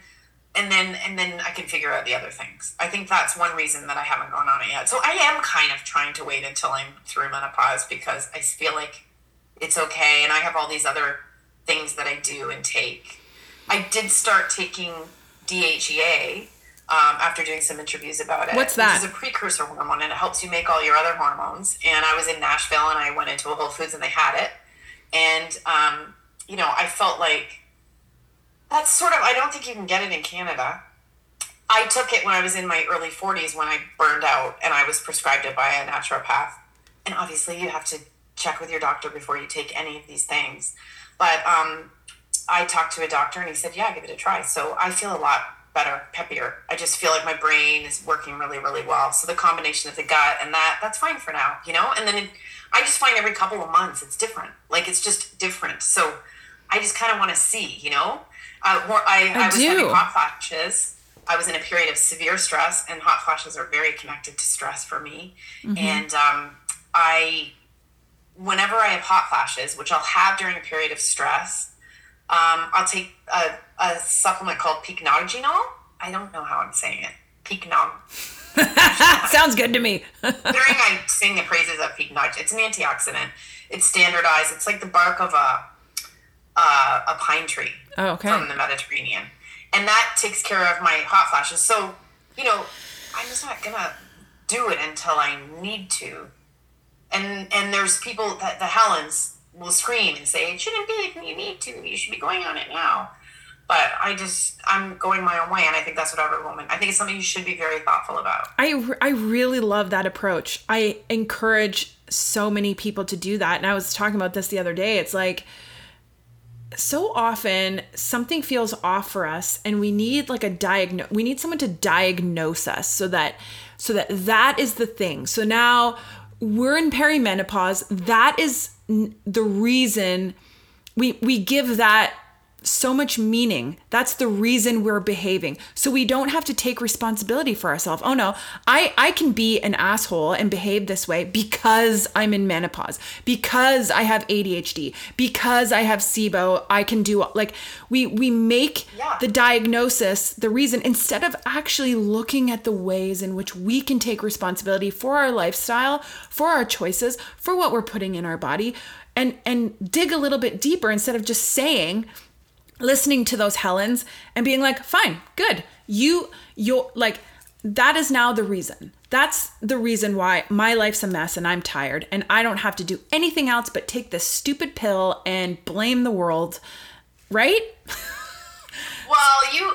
and then and then I can figure out the other things. I think that's one reason that I haven't gone on it yet. So I am kind of trying to wait until I'm through menopause because I feel like it's okay, and I have all these other things that I do and take. I did start taking DHEA um, after doing some interviews about it. What's that? It's a precursor hormone and it helps you make all your other hormones. And I was in Nashville and I went into a Whole Foods and they had it. And, um, you know, I felt like that's sort of, I don't think you can get it in Canada. I took it when I was in my early 40s when I burned out and I was prescribed it by a naturopath. And obviously, you have to check with your doctor before you take any of these things. But um, I talked to a doctor and he said, Yeah, give it a try. So I feel a lot better, peppier. I just feel like my brain is working really, really well. So the combination of the gut and that, that's fine for now, you know? And then it, I just find every couple of months it's different. Like it's just different. So I just kind of want to see, you know? Uh, more, I, I, I was do. having hot flashes. I was in a period of severe stress, and hot flashes are very connected to stress for me. Mm-hmm. And um, I, whenever I have hot flashes, which I'll have during a period of stress, um, I'll take a, a supplement called pycnogenol. I don't know how I'm saying it. Pycnog. (laughs) Sounds good to me. (laughs) During I sing the praises of pycnog. It's an antioxidant. It's standardized. It's like the bark of a uh, a pine tree oh, okay. from the Mediterranean, and that takes care of my hot flashes. So you know, I'm just not gonna do it until I need to. And and there's people that the Helens will scream and say, it shouldn't be you need to. You should be going on it now. But I just, I'm going my own way. And I think that's what every woman, I think it's something you should be very thoughtful about. I, I really love that approach. I encourage so many people to do that. And I was talking about this the other day. It's like, so often something feels off for us and we need like a diagnose we need someone to diagnose us so that so that that is the thing so now we're in perimenopause that is the reason we we give that so much meaning. That's the reason we're behaving. So we don't have to take responsibility for ourselves. Oh no, I I can be an asshole and behave this way because I'm in menopause, because I have ADHD, because I have SIBO, I can do like we we make yeah. the diagnosis the reason instead of actually looking at the ways in which we can take responsibility for our lifestyle, for our choices, for what we're putting in our body and and dig a little bit deeper instead of just saying listening to those Helens and being like, fine, good. You, you're like, that is now the reason. That's the reason why my life's a mess and I'm tired and I don't have to do anything else but take this stupid pill and blame the world. Right? (laughs) well, you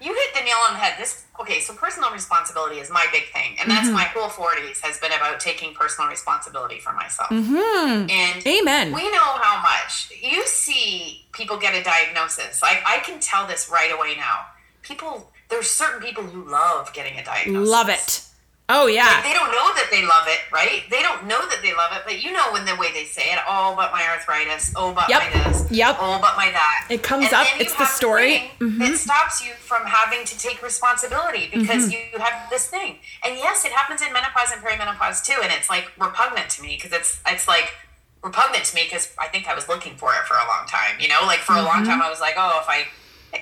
you hit the nail on the head. This okay, so personal responsibility is my big thing, and that's mm-hmm. my whole forties has been about taking personal responsibility for myself. Mm-hmm. And amen. We know how much you see people get a diagnosis. Like I can tell this right away now. People, there's certain people who love getting a diagnosis. Love it. Oh yeah. Like, they don't know that they love it, right? They don't know that they love it, but you know when the way they say it, oh but my arthritis, oh but yep. my this, yep. oh but my that. It comes and up, it's the story. Mm-hmm. It stops you from having to take responsibility because mm-hmm. you have this thing. And yes, it happens in menopause and perimenopause too, and it's like repugnant to me because it's it's like repugnant to me because I think I was looking for it for a long time. You know, like for mm-hmm. a long mm-hmm. time I was like, oh, if I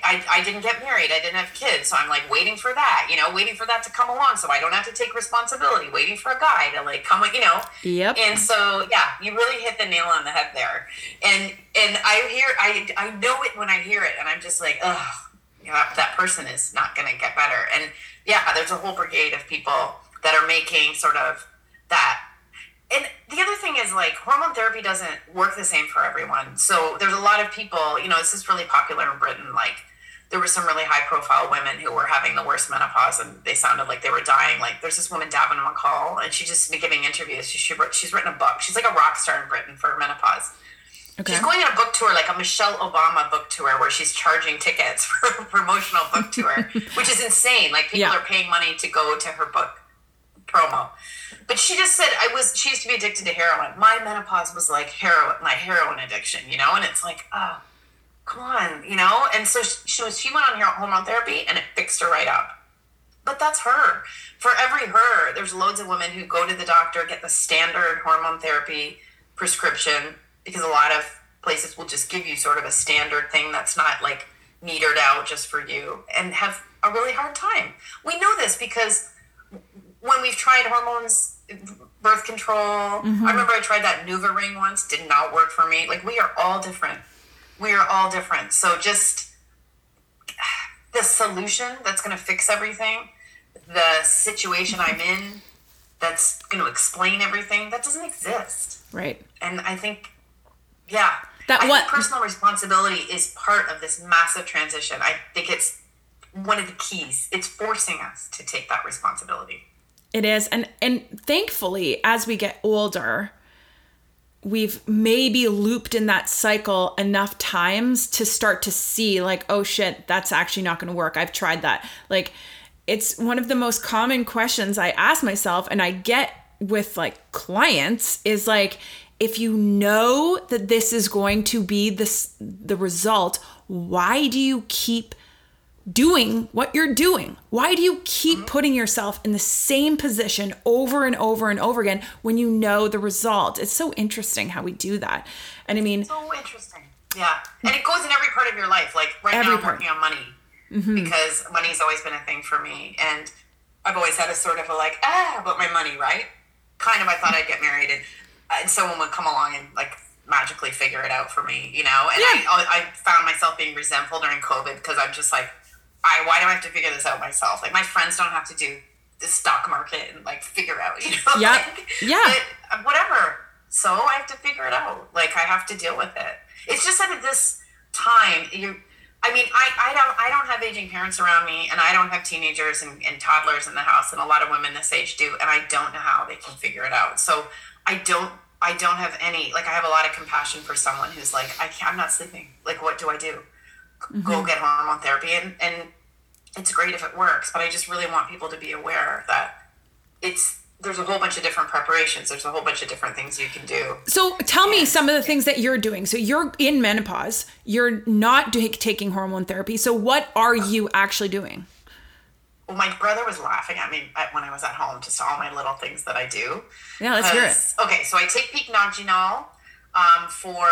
I, I didn't get married. I didn't have kids. So I'm like waiting for that, you know, waiting for that to come along so I don't have to take responsibility, waiting for a guy to like come, you know. Yep. And so, yeah, you really hit the nail on the head there. And and I hear, I, I know it when I hear it. And I'm just like, ugh, you know, that person is not going to get better. And yeah, there's a whole brigade of people that are making sort of that and the other thing is like hormone therapy doesn't work the same for everyone. So there's a lot of people, you know, this is really popular in Britain. Like there were some really high profile women who were having the worst menopause and they sounded like they were dying. Like there's this woman, Davina McCall, and she's just been giving interviews. She, she, she's written a book. She's like a rock star in Britain for menopause. Okay. She's going on a book tour, like a Michelle Obama book tour, where she's charging tickets (laughs) for a promotional book tour, which is insane. Like people yeah. are paying money to go to her book promo. But she just said I was. She used to be addicted to heroin. My menopause was like heroin, my heroin addiction, you know. And it's like, oh, come on, you know. And so she was. She went on hormone therapy, and it fixed her right up. But that's her. For every her, there's loads of women who go to the doctor, get the standard hormone therapy prescription because a lot of places will just give you sort of a standard thing that's not like metered out just for you and have a really hard time. We know this because when we've tried hormones, birth control, mm-hmm. I remember I tried that NuvaRing once, did not work for me. Like we are all different. We are all different. So just the solution that's going to fix everything, the situation I'm in that's going to explain everything, that doesn't exist. Right. And I think, yeah, That what- personal responsibility is part of this massive transition. I think it's one of the keys. It's forcing us to take that responsibility. It is. And and thankfully, as we get older, we've maybe looped in that cycle enough times to start to see like, oh shit, that's actually not gonna work. I've tried that. Like it's one of the most common questions I ask myself and I get with like clients is like if you know that this is going to be this the result, why do you keep doing what you're doing? Why do you keep putting yourself in the same position over and over and over again when you know the result? It's so interesting how we do that. And I mean, So interesting. Yeah. And it goes in every part of your life. Like right now, I'm part. Mm-hmm. working on money because money's always been a thing for me. And I've always had a sort of a like, ah, about my money, right? Kind of, I thought I'd get married and, and someone would come along and like magically figure it out for me, you know? And Yeah. I, I found myself being resentful during COVID because I'm just like, I, why do I have to figure this out myself? Like my friends don't have to do the stock market and like figure out, (laughs) you know? Yeah. Like, Yeah. but, uh, whatever. So I have to figure it out. Like I have to deal with it. It's just that at this time, you. I mean, I, I don't I don't have aging parents around me, and I don't have teenagers and, and toddlers in the house, and a lot of women this age do, and I don't know how they can figure it out. So I don't I don't have any like I have a lot of compassion for someone who's like I can't, I'm not sleeping. Like what do I do? Go get hormone therapy, and and it's great if it works, but I just really want people to be aware that it's there's a whole bunch of different preparations. There's a whole bunch of different things you can do. so tell me some of the things that you're doing. So you're in menopause, you're not do- taking hormone therapy. So what are you actually doing? Well, my brother was laughing at me at, when I was at home, just all my little things that I do. Yeah, let's hear it. Okay, so I take Pycnogenol um, for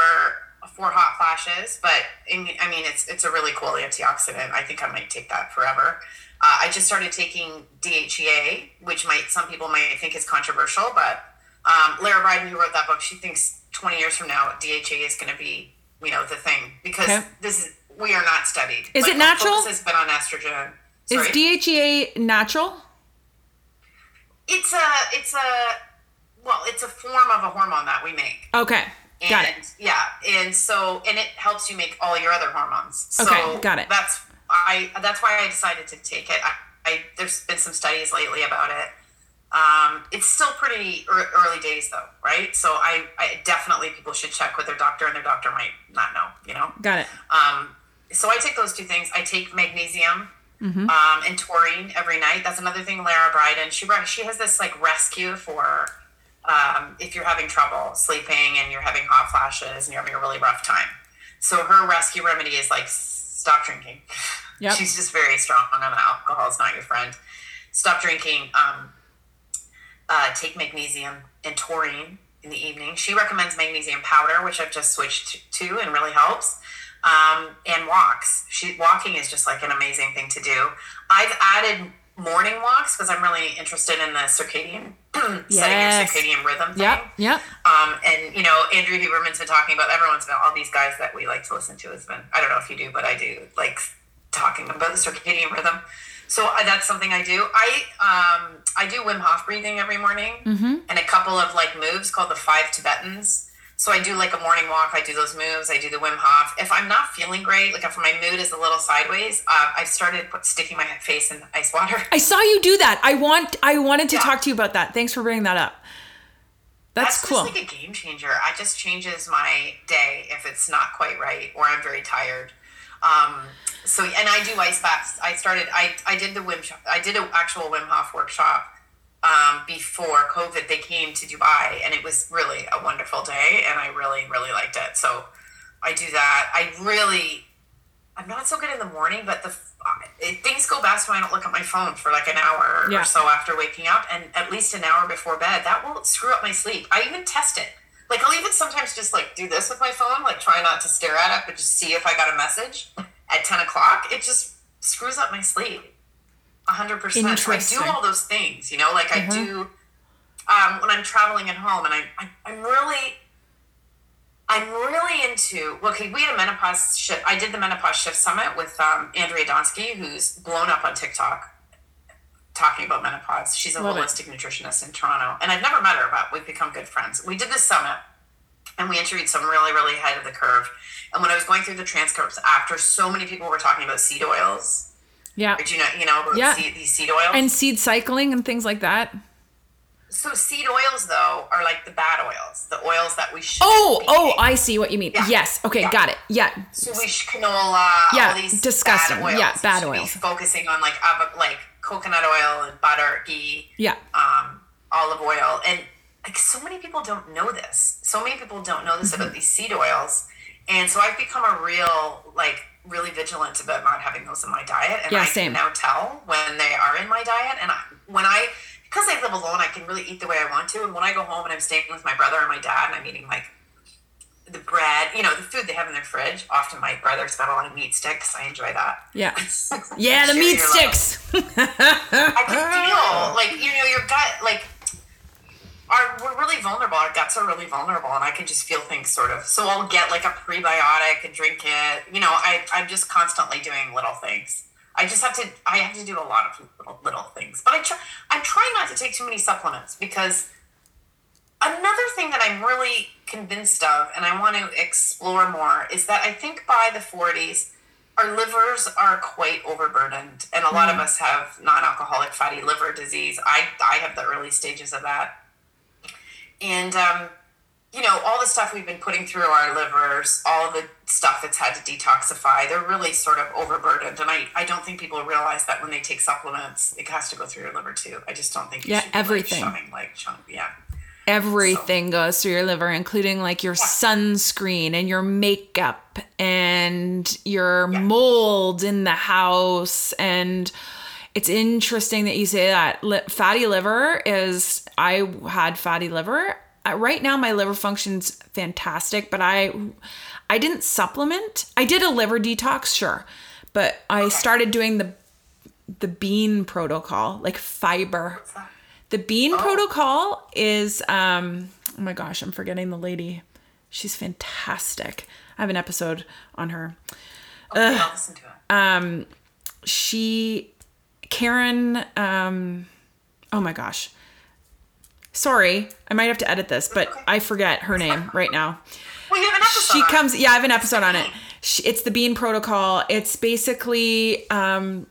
for hot flashes, but I mean, I mean, it's it's a really cool antioxidant. I think I might take that forever. Uh, I just started taking DHEA, which might some people might think is controversial, but um, Lara Briden, who wrote that book, she thinks 20 years from now DHEA is going to be you know the thing because Okay. this is we are not studied. Is it natural? Has been on estrogen. Is DHEA natural? It's a it's a well, it's a form of a hormone that we make. Okay. Got and, it. Yeah, and so and it helps you make all your other hormones. So Okay, got it. That's I that's why I decided to take it. I, I there's been some studies lately about it. Um, it's still pretty ear- early days though, right? So I, I definitely people should check with their doctor, and their doctor might not know, you know. Got it. Um, so I take those two things. I take magnesium Mm-hmm. um, and taurine every night. That's another thing. Lara Briden, she brought she has this like rescue for um, if you're having trouble sleeping and you're having hot flashes and you're having a really rough time. So her rescue remedy is like stop drinking. (laughs) Yep. She's just very strong on alcohol. is not your friend. Stop drinking. Um, uh, take magnesium and taurine in the evening. She recommends magnesium powder, which I've just switched to and really helps. Um, and walks. She walking is just like an amazing thing to do. I've added morning walks because I'm really interested in the circadian (clears throat) setting Yes. your circadian rhythm thing. Yep. Yep. Um, and you know, Andrew Huberman's been talking about everyone's been all these guys that we like to listen to has been I don't know if you do, but I do like talking about the circadian rhythm. So uh, that's something I do. I um, I do Wim Hof breathing every morning and a couple of like moves called the five Tibetans. So I do like a morning walk. I do those moves. I do the Wim Hof. If I'm not feeling great, like if my mood is a little sideways, uh, I've started put, sticking my face in ice water. I saw you do that. I want. I wanted to Yeah. talk to you about that. Thanks for bringing that up. That's, cool. just like a game changer. It just changes my day if it's not quite right or I'm very tired. Um, so and I do ice baths. I started. I I did the Wim. I did an actual Wim Hof workshop um, before COVID. They came to Dubai, and it was really a wonderful day, and I really really liked it. So I do that. I really. I'm not so good in the morning, but the it, things go best when I don't look at my phone for like an hour Yeah. or so after waking up, and at least an hour before bed. That will screw up my sleep. I even test it. Like I'll even sometimes just like do this with my phone, like try not to stare at it, but just see if I got a message at ten o'clock. It just screws up my sleep. Hundred percent. So I do all those things, you know, like I do um, when I'm traveling at home, and I, I I'm really I'm really into. Okay, we had a menopause shift. I did the menopause shift summit with um, Andrea Donsky, who's blown up on TikTok, talking about menopause. She's a Love it. holistic nutritionist in Toronto, and I've never met her, but we've become good friends. We did this summit, and we interviewed some really, really ahead of the curve. And when I was going through the transcripts after, so many people were talking about seed oils. Yeah. Did you know? You know Yeah. seed, these seed oils. And seed cycling and things like that. so seed oils, though, are like the bad oils, the oils that we should. Oh, oh, I see what you mean. Yeah. Yes. Okay, Yeah. got it. Yeah. So we should canola, Yeah, all these disgusting. Bad oils. Yeah, bad We should be oils. focusing on like like coconut oil and butter, ghee, Yeah. um, olive oil, and like so many people don't know this. So many people don't know this Mm-hmm. about these seed oils, and so I've become a real like really vigilant about not having those in my diet, and Yeah, I same. can now tell when they are in my diet, and I, when I because I live alone, I can really eat the way I want to, and when I go home and I'm staying with my brother and my dad, and I'm eating like the bread, you know, the food they have in their fridge. Often my brother's got a lot of meat sticks. I enjoy that. Yeah. (laughs) Yeah, the meat sticks. I can feel like you know your gut like our we're really vulnerable. Our guts are really vulnerable, and I can just feel things sort of. So I'll get like a prebiotic and drink it. You know, I I'm just constantly doing little things. I just have to. I have to do a lot of little, little things, but I try. I'm trying not to take too many supplements because another thing that I'm really convinced of, and I want to explore more, is that I think by the 40s, our livers are quite overburdened, and a lot of mm. us have non-alcoholic fatty liver disease. I I have the early stages of that, and um, you know all the stuff we've been putting through our livers, all the stuff that's had to detoxify, they're really sort of overburdened, and I I don't think people realize that when they take supplements, it has to go through your liver too. I just don't think Yeah, should be, everything. like, shoving like chunk, yeah. Everything goes through your liver, including like your sunscreen and your makeup and your mold in the house. And it's interesting that you say that. Fatty liver is, I had fatty liver. Uh, Right now, my liver functions fantastic, but I, I didn't supplement. I did a liver detox, sure, but I started doing the, the bean protocol, like fiber. The bean protocol is um oh my gosh, I'm forgetting the lady. She's fantastic. I have an episode on her. Okay, I'll listen to it. Um she Karen um oh my gosh. Sorry, I might have to edit this, but. I forget her name right now. Well, you have an episode. She on it. comes yeah, I have an episode on it. She, it's the bean protocol. It's basically um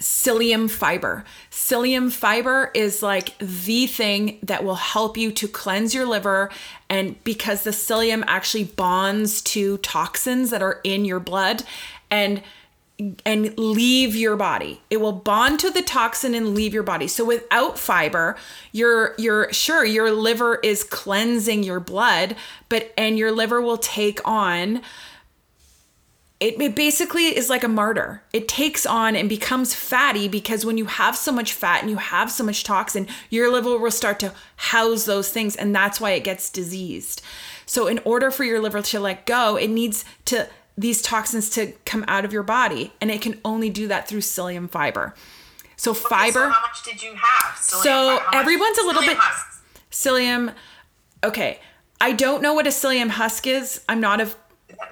psyllium fiber. Psyllium fiber is like the thing that will help you to cleanse your liver and because the psyllium actually bonds to toxins that are in your blood and and leave your body. It will bond to the toxin and leave your body. So without fiber, you're you're sure your liver is cleansing your blood, but and your liver will take on it, it basically is like a martyr. It takes on and becomes fatty because when you have so much fat and you have so much toxin, your liver will start to house those things, and that's why it gets diseased. So, in order for your liver to let go, it needs to these toxins to come out of your body, and it can only do that through psyllium fiber. So, Okay, fiber. So how much did you have? Psyllium So fi- how much- everyone's a little psyllium bit- husks. psyllium okay i don't know what a psyllium husk is i'm not a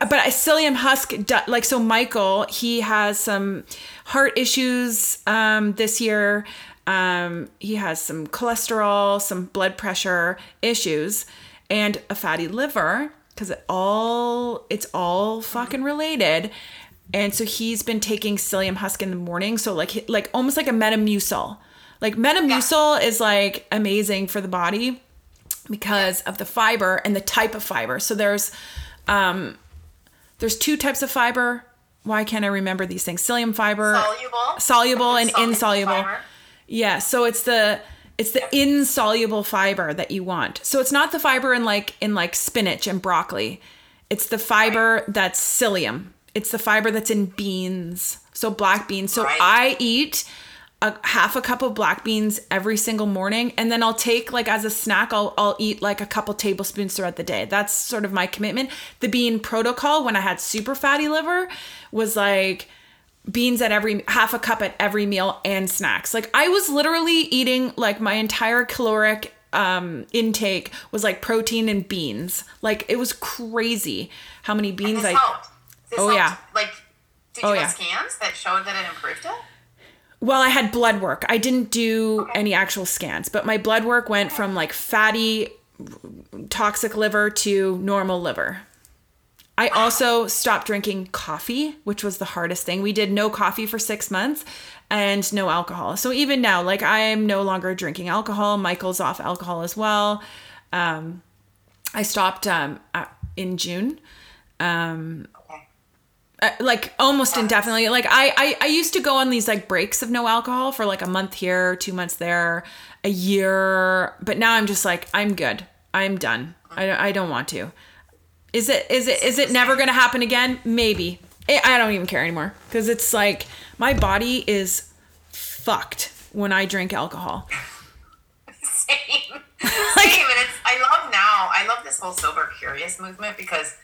but a psyllium husk like so michael he has some heart issues um this year um he has some cholesterol some blood pressure issues and a fatty liver because it all it's all fucking related and so he's been taking psyllium husk in the morning so like like almost like a metamucil like metamucil is like amazing for the body because of the fiber and the type of fiber. So there's um there's two types of fiber. Why can't I remember these things? Psyllium fiber, Soluble. soluble and Soluble insoluble. fiber. Yeah, so it's the it's the insoluble fiber that you want. So it's not the fiber in like in like spinach and broccoli. It's the fiber that's psyllium. It's the fiber that's in beans. So black beans. So Right. I eat a half a cup of black beans every single morning and then I'll take like as a snack I'll I'll eat like a couple tablespoons throughout the day. That's sort of my commitment. The bean protocol when I had super fatty liver was like beans at every half a cup at every meal and snacks. Like I was literally eating like my entire caloric um, intake was like protein and beans. Like it was crazy how many beans I. helped. This Oh, helped. yeah. Like, did Oh, you yeah. have scans that showed that it improved it? Well, I had blood work. I didn't do any actual scans, but my blood work went from like fatty, toxic liver to normal liver. I also stopped drinking coffee, which was the hardest thing. We did no coffee for six months and no alcohol. So even now, like I am no longer drinking alcohol. Michael's off alcohol as well. Um, I stopped um, uh, in June. Um, uh, like almost indefinitely. Like I, I I used to go on these like breaks of no alcohol for like a month here, two months there, a year. But now I'm just like I'm good. I'm done. I I don't want to. Is it is it is it never gonna happen again? Maybe. I I don't even care anymore because it's like my body is fucked when I drink alcohol. (laughs) Same. (laughs) Same. And it's, I love now, I love this whole sober curious movement because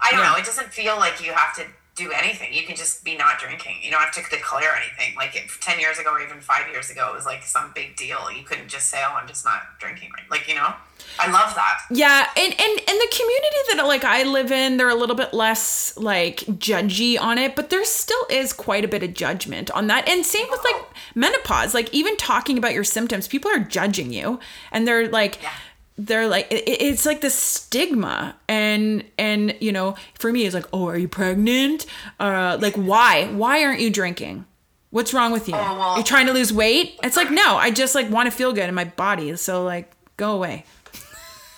I don't Yeah. know, it doesn't feel like you have to do anything. You can just be not drinking. You don't have to declare anything. Like if 10 years ago or even five years ago, it was like some big deal. You couldn't just say, oh, I'm just not drinking. Right? Like, you know, I love that. Yeah, and and and the community that like I live in, they're a little bit less like judgy on it, but there still is quite a bit of judgment on that. And same with like oh. menopause. Like even talking about your symptoms, people are judging you, and they're like. Yeah. They're like it, it- it's like the stigma. And and you know for me it's like oh are you pregnant? Uh like why? Why aren't you drinking? What's wrong with you? Oh, well- you trying to lose weight? It's like no I just like want to feel good in my body. So like go away. (laughs)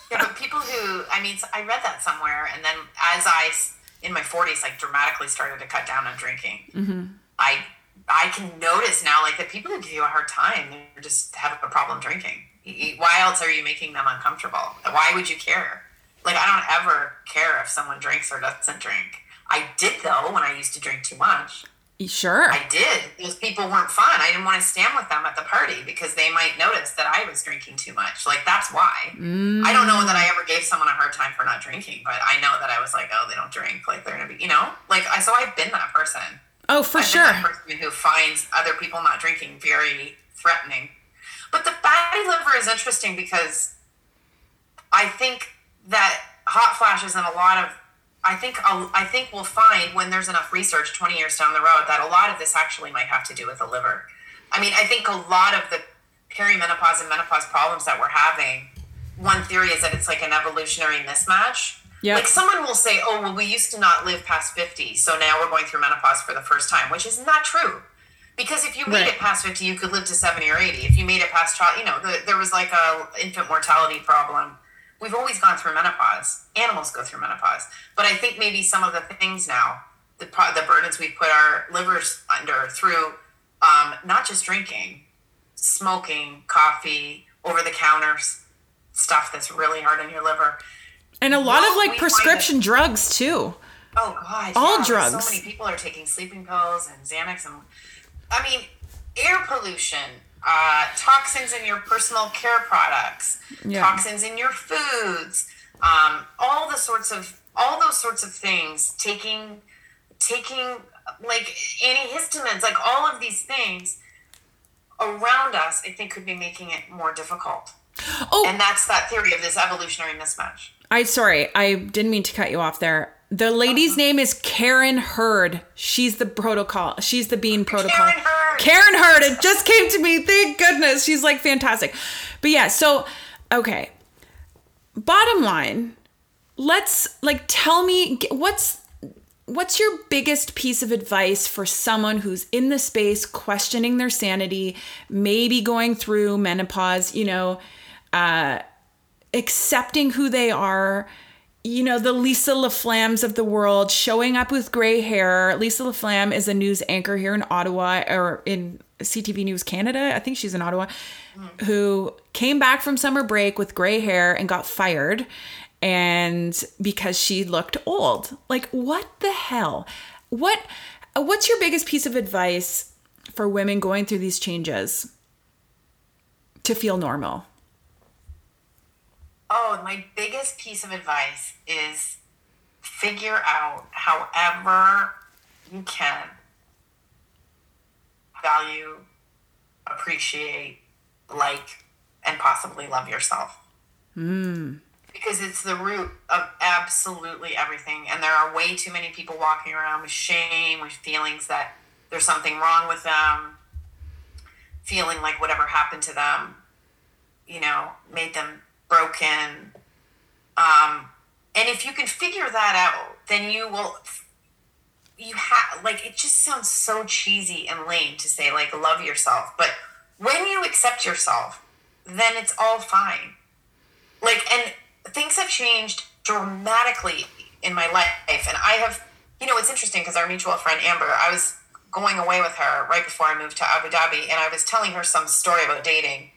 Yeah, but people who, I mean, I read that somewhere, and then as i in my 40s, like dramatically started to cut down on drinking, I I can notice now, like the people who give you a hard time, they just have a problem drinking. Why else are you making them uncomfortable? Why would you care? Like, I don't ever care if someone drinks or doesn't drink. I did though when I used to drink too much. sure I did. Those people weren't fun. I didn't want to stand with them at the party because they might notice that I was drinking too much. Like that's why. I don't know that I ever gave someone a hard time for not drinking, but I know that I was like, oh, they don't drink. Like they're gonna be, you know, like I. So I've been that person. oh for I've sure been that person who finds other people not drinking very threatening. But the fatty liver is interesting because I think that hot flashes and a lot of I think I'll- I think we'll find when there's enough research 20 years down the road that a lot of this actually might have to do with the liver. I mean, I think a lot of the perimenopause and menopause problems that we're having, one theory is that it's like an evolutionary mismatch. Yep. Like someone will say, "Oh, well, we used to not live past 50, so now we're going through menopause for the first time," which is not true. Because if you made Right. it past 50, you could live to 70 or 80. If you made it past child, you know, the, there was like a infant mortality problem. We've always gone through menopause. Animals go through menopause. But I think maybe some of the things now, the, the burdens we put our livers under through um, not just drinking, smoking, coffee, over the counter stuff that's really hard on your liver. and a lot of Well, we like prescription drugs too Oh God! All yeah, drugs. So many people are taking sleeping pills and Xanax, and I mean, air pollution, uh, toxins in your personal care products, Yeah. toxins in your foods, um, all the sorts of all those sorts of things. Taking, taking like antihistamines, like all of these things around us, I think could be making it more difficult. oh And that's that theory of this evolutionary mismatch. I sorry, I didn't mean to cut you off there. The lady's name is Karen Hurd. She's the protocol. She's the bean protocol. Karen Hurd. Karen Hurd. It just came to me. Thank goodness. She's like fantastic. But yeah, so okay. Bottom line, let's like tell me what's what's your biggest piece of advice for someone who's in the space questioning their sanity, maybe going through menopause, you know, uh accepting who they are. You know, the Lisa LaFlammes of the world showing up with gray hair. Lisa LaFlamme is a news anchor here in Ottawa or in CTV News Canada. I think she's in Ottawa, who came back from summer break with gray hair and got fired and because she looked old. Like what the hell? What what's your biggest piece of advice for women going through these changes to feel normal? Oh, my biggest piece of advice is figure out however you can value, appreciate, like, and possibly love yourself. Hmm. Because it's the root of absolutely everything. And there are way too many people walking around with shame, with feelings that there's something wrong with them, feeling like whatever happened to them, you know, made them broken. Um, and if you can figure that out, then you will you have like it just sounds so cheesy and lame to say like love yourself but when you accept yourself then it's all fine like and things have changed dramatically in my life and i have you know it's interesting because our mutual friend amber i was going away with her right before i moved to abu dhabi and i was telling her some story about dating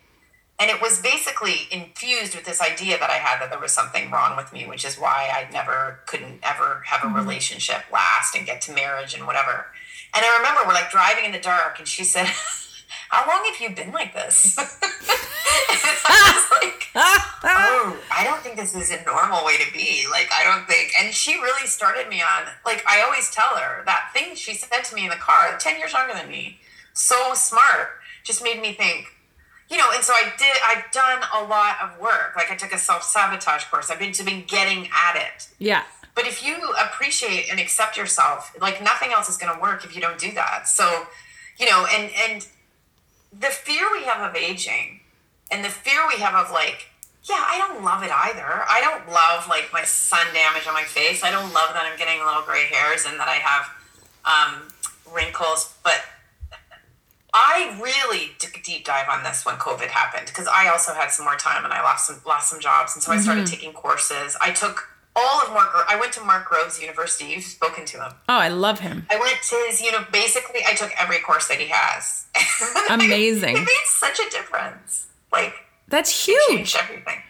and it was basically infused with this idea that I had that there was something wrong with me, which is why I never couldn't ever have a Mm-hmm. relationship last and get to marriage and whatever. And I remember we're like driving in the dark, and she said, (laughs) "How long have you been like this?" (laughs) I was like, "Oh, I don't think this is a normal way to be. Like, I don't think." And she really started me on like I always tell her that thing she said to me in the car, ten years younger than me, so smart, just made me think you know, and so I did. I've done a lot of work. Like I took a self sabotage course. I've been to been getting at it. Yeah. But if you appreciate and accept yourself, like nothing else is going to work if you don't do that. So, you know, and and the fear we have of aging, and the fear we have of like, yeah, I don't love it either. I don't love like my sun damage on my face. I don't love that I'm getting little gray hairs and that I have um, wrinkles. But I really took a deep dive on this when COVID happened because I also had some more time and I lost some lost some jobs, and so I started mm-hmm. taking courses. I took all of Mark. I went to Mark Groves University. You've spoken to him. Oh, I love him. I went to his, you know, basically I took every course that he has. (laughs) Amazing. it made such a difference. Like That's huge. everything.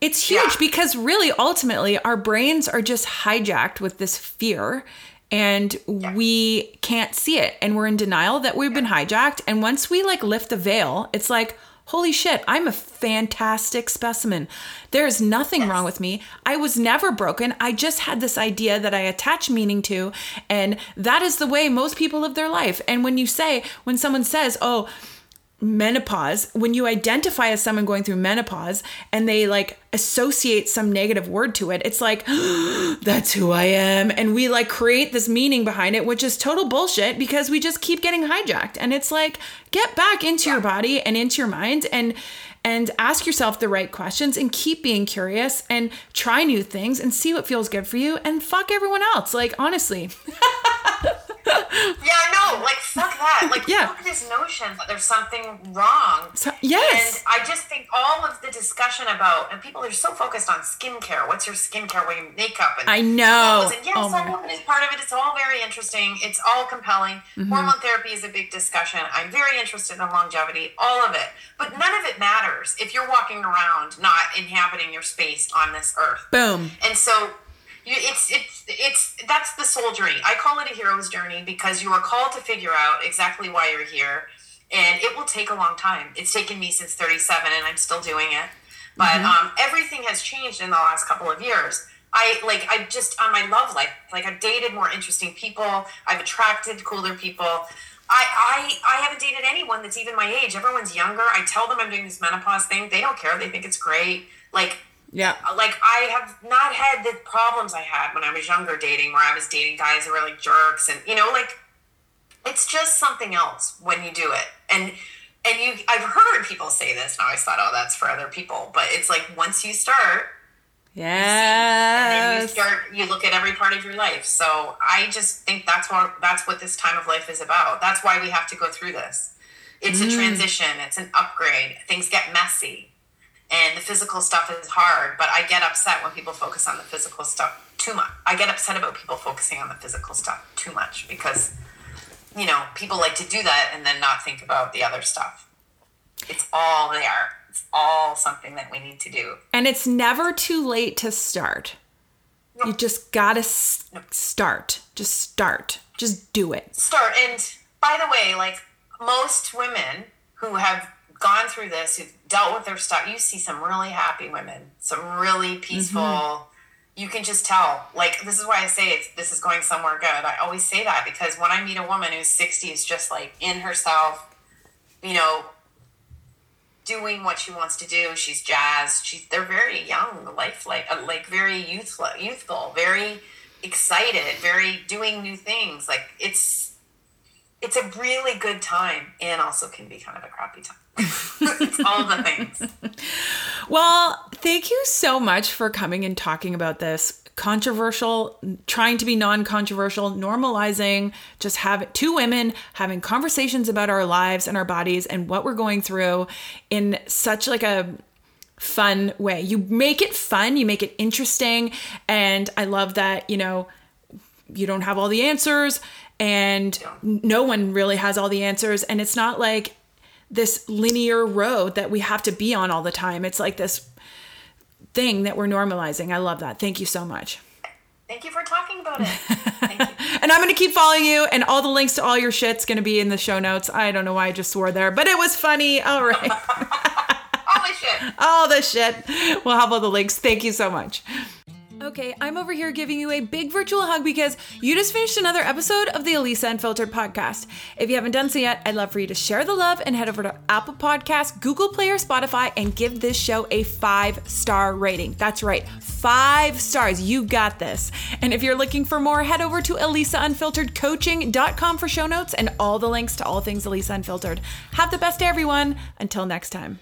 It's huge Yeah. because really, ultimately, our brains are just hijacked with this fear and we can't see it. And we're in denial that we've been hijacked. And once we like lift the veil, it's like, holy shit, I'm a fantastic specimen. There is nothing wrong with me. I was never broken. I just had this idea that I attach meaning to. And that is the way most people live their life. And when you say, when someone says, oh, menopause when you identify as someone going through menopause and they like associate some negative word to it it's like (gasps) that's who i am. And we like create this meaning behind it which is total bullshit because we just keep getting hijacked. And it's like get back into your body and into your mind and and ask yourself the right questions and keep being curious and try new things and see what feels good for you and fuck everyone else. Like honestly (laughs) (laughs) Yeah, no, like fuck that. Like Yeah. fuck this notion that there's something wrong. So- yes. And I just think all of the discussion about and people are so focused on skincare. What's your skincare? What your makeup? And I know. And yes, Oh that is part of it. It's all very interesting. It's all compelling. Mm-hmm. Hormone therapy is a big discussion. I'm very interested in longevity. All of it, but none of it matters if you're walking around not inhabiting your space on this earth. boom And so it's it's it's that's the soul journey. I call it a hero's journey because you are called to figure out exactly why you're here, and it will take a long time. It's taken me since 37, and I'm still doing it. But um, everything has changed in the last couple of years. I like I just on my love life, like I've dated more interesting people. I've attracted cooler people. I, I I haven't dated anyone that's even my age. Everyone's younger. I tell them I'm doing this menopause thing. They don't care. They think it's great. Like yeah uh, like I have not had the problems I had when I was younger dating, where I was dating guys who were like jerks, and you know, like it's just something else when you do it. And and you, I've heard people say this, and I always thought, oh, that's for other people. But it's like once you start, yeah. and then you start, you look at every part of your life. So I just think that's what that's what this time of life is about. That's why we have to go through this. It's a mm. transition. It's an upgrade. Things get messy and the physical stuff is hard but i get upset when people focus on the physical stuff too much i get upset about people focusing on the physical stuff too much because you know people like to do that and then not think about the other stuff it's all there it's all something that we need to do And it's never too late to start. You just gotta s- start. Just start. Just do it. start and by the way like most women who have gone through this who've dealt with their stuff you see some really happy women some really peaceful you can just tell like this is why i say it's this is going somewhere good i always say that because when i meet a woman who's 60 is just like in herself you know doing what she wants to do. She's jazzed. She's they're very young, life like uh, like very youthful, youthful, very excited, very doing new things. Like it's it's a really good time and also can be kind of a crappy time. It's (laughs) all the things. Well, thank you so much for coming and talking about this controversial, trying to be non-controversial, normalizing just have two women having conversations about our lives and our bodies and what we're going through in such like a fun way. You make it fun, you make it interesting, and I love that, you know, you don't have all the answers and no one really has all the answers and it's not like this linear road that we have to be on all the time. It's like this thing that we're normalizing. I love that. Thank you so much. Thank you for talking about it. (laughs) Thank you. and I'm going to keep following you, and all the links to all your shit's going to be in the show notes. I don't know why I just swore there, but it was funny. All right. (laughs) All the shit. all the shit. We'll have all the links. Thank you so much. Okay, I'm over here giving you a big virtual hug because you just finished another episode of the Elisa Unfiltered podcast. If you haven't done so yet, I'd love for you to share the love and head over to Apple Podcasts, Google Play, or Spotify and give this show a five star rating. That's right, five stars. You got this. And if you're looking for more, head over to ElisaUnfilteredCoaching.com for show notes and all the links to all things Elisa Unfiltered. Have the best day, everyone. Until next time.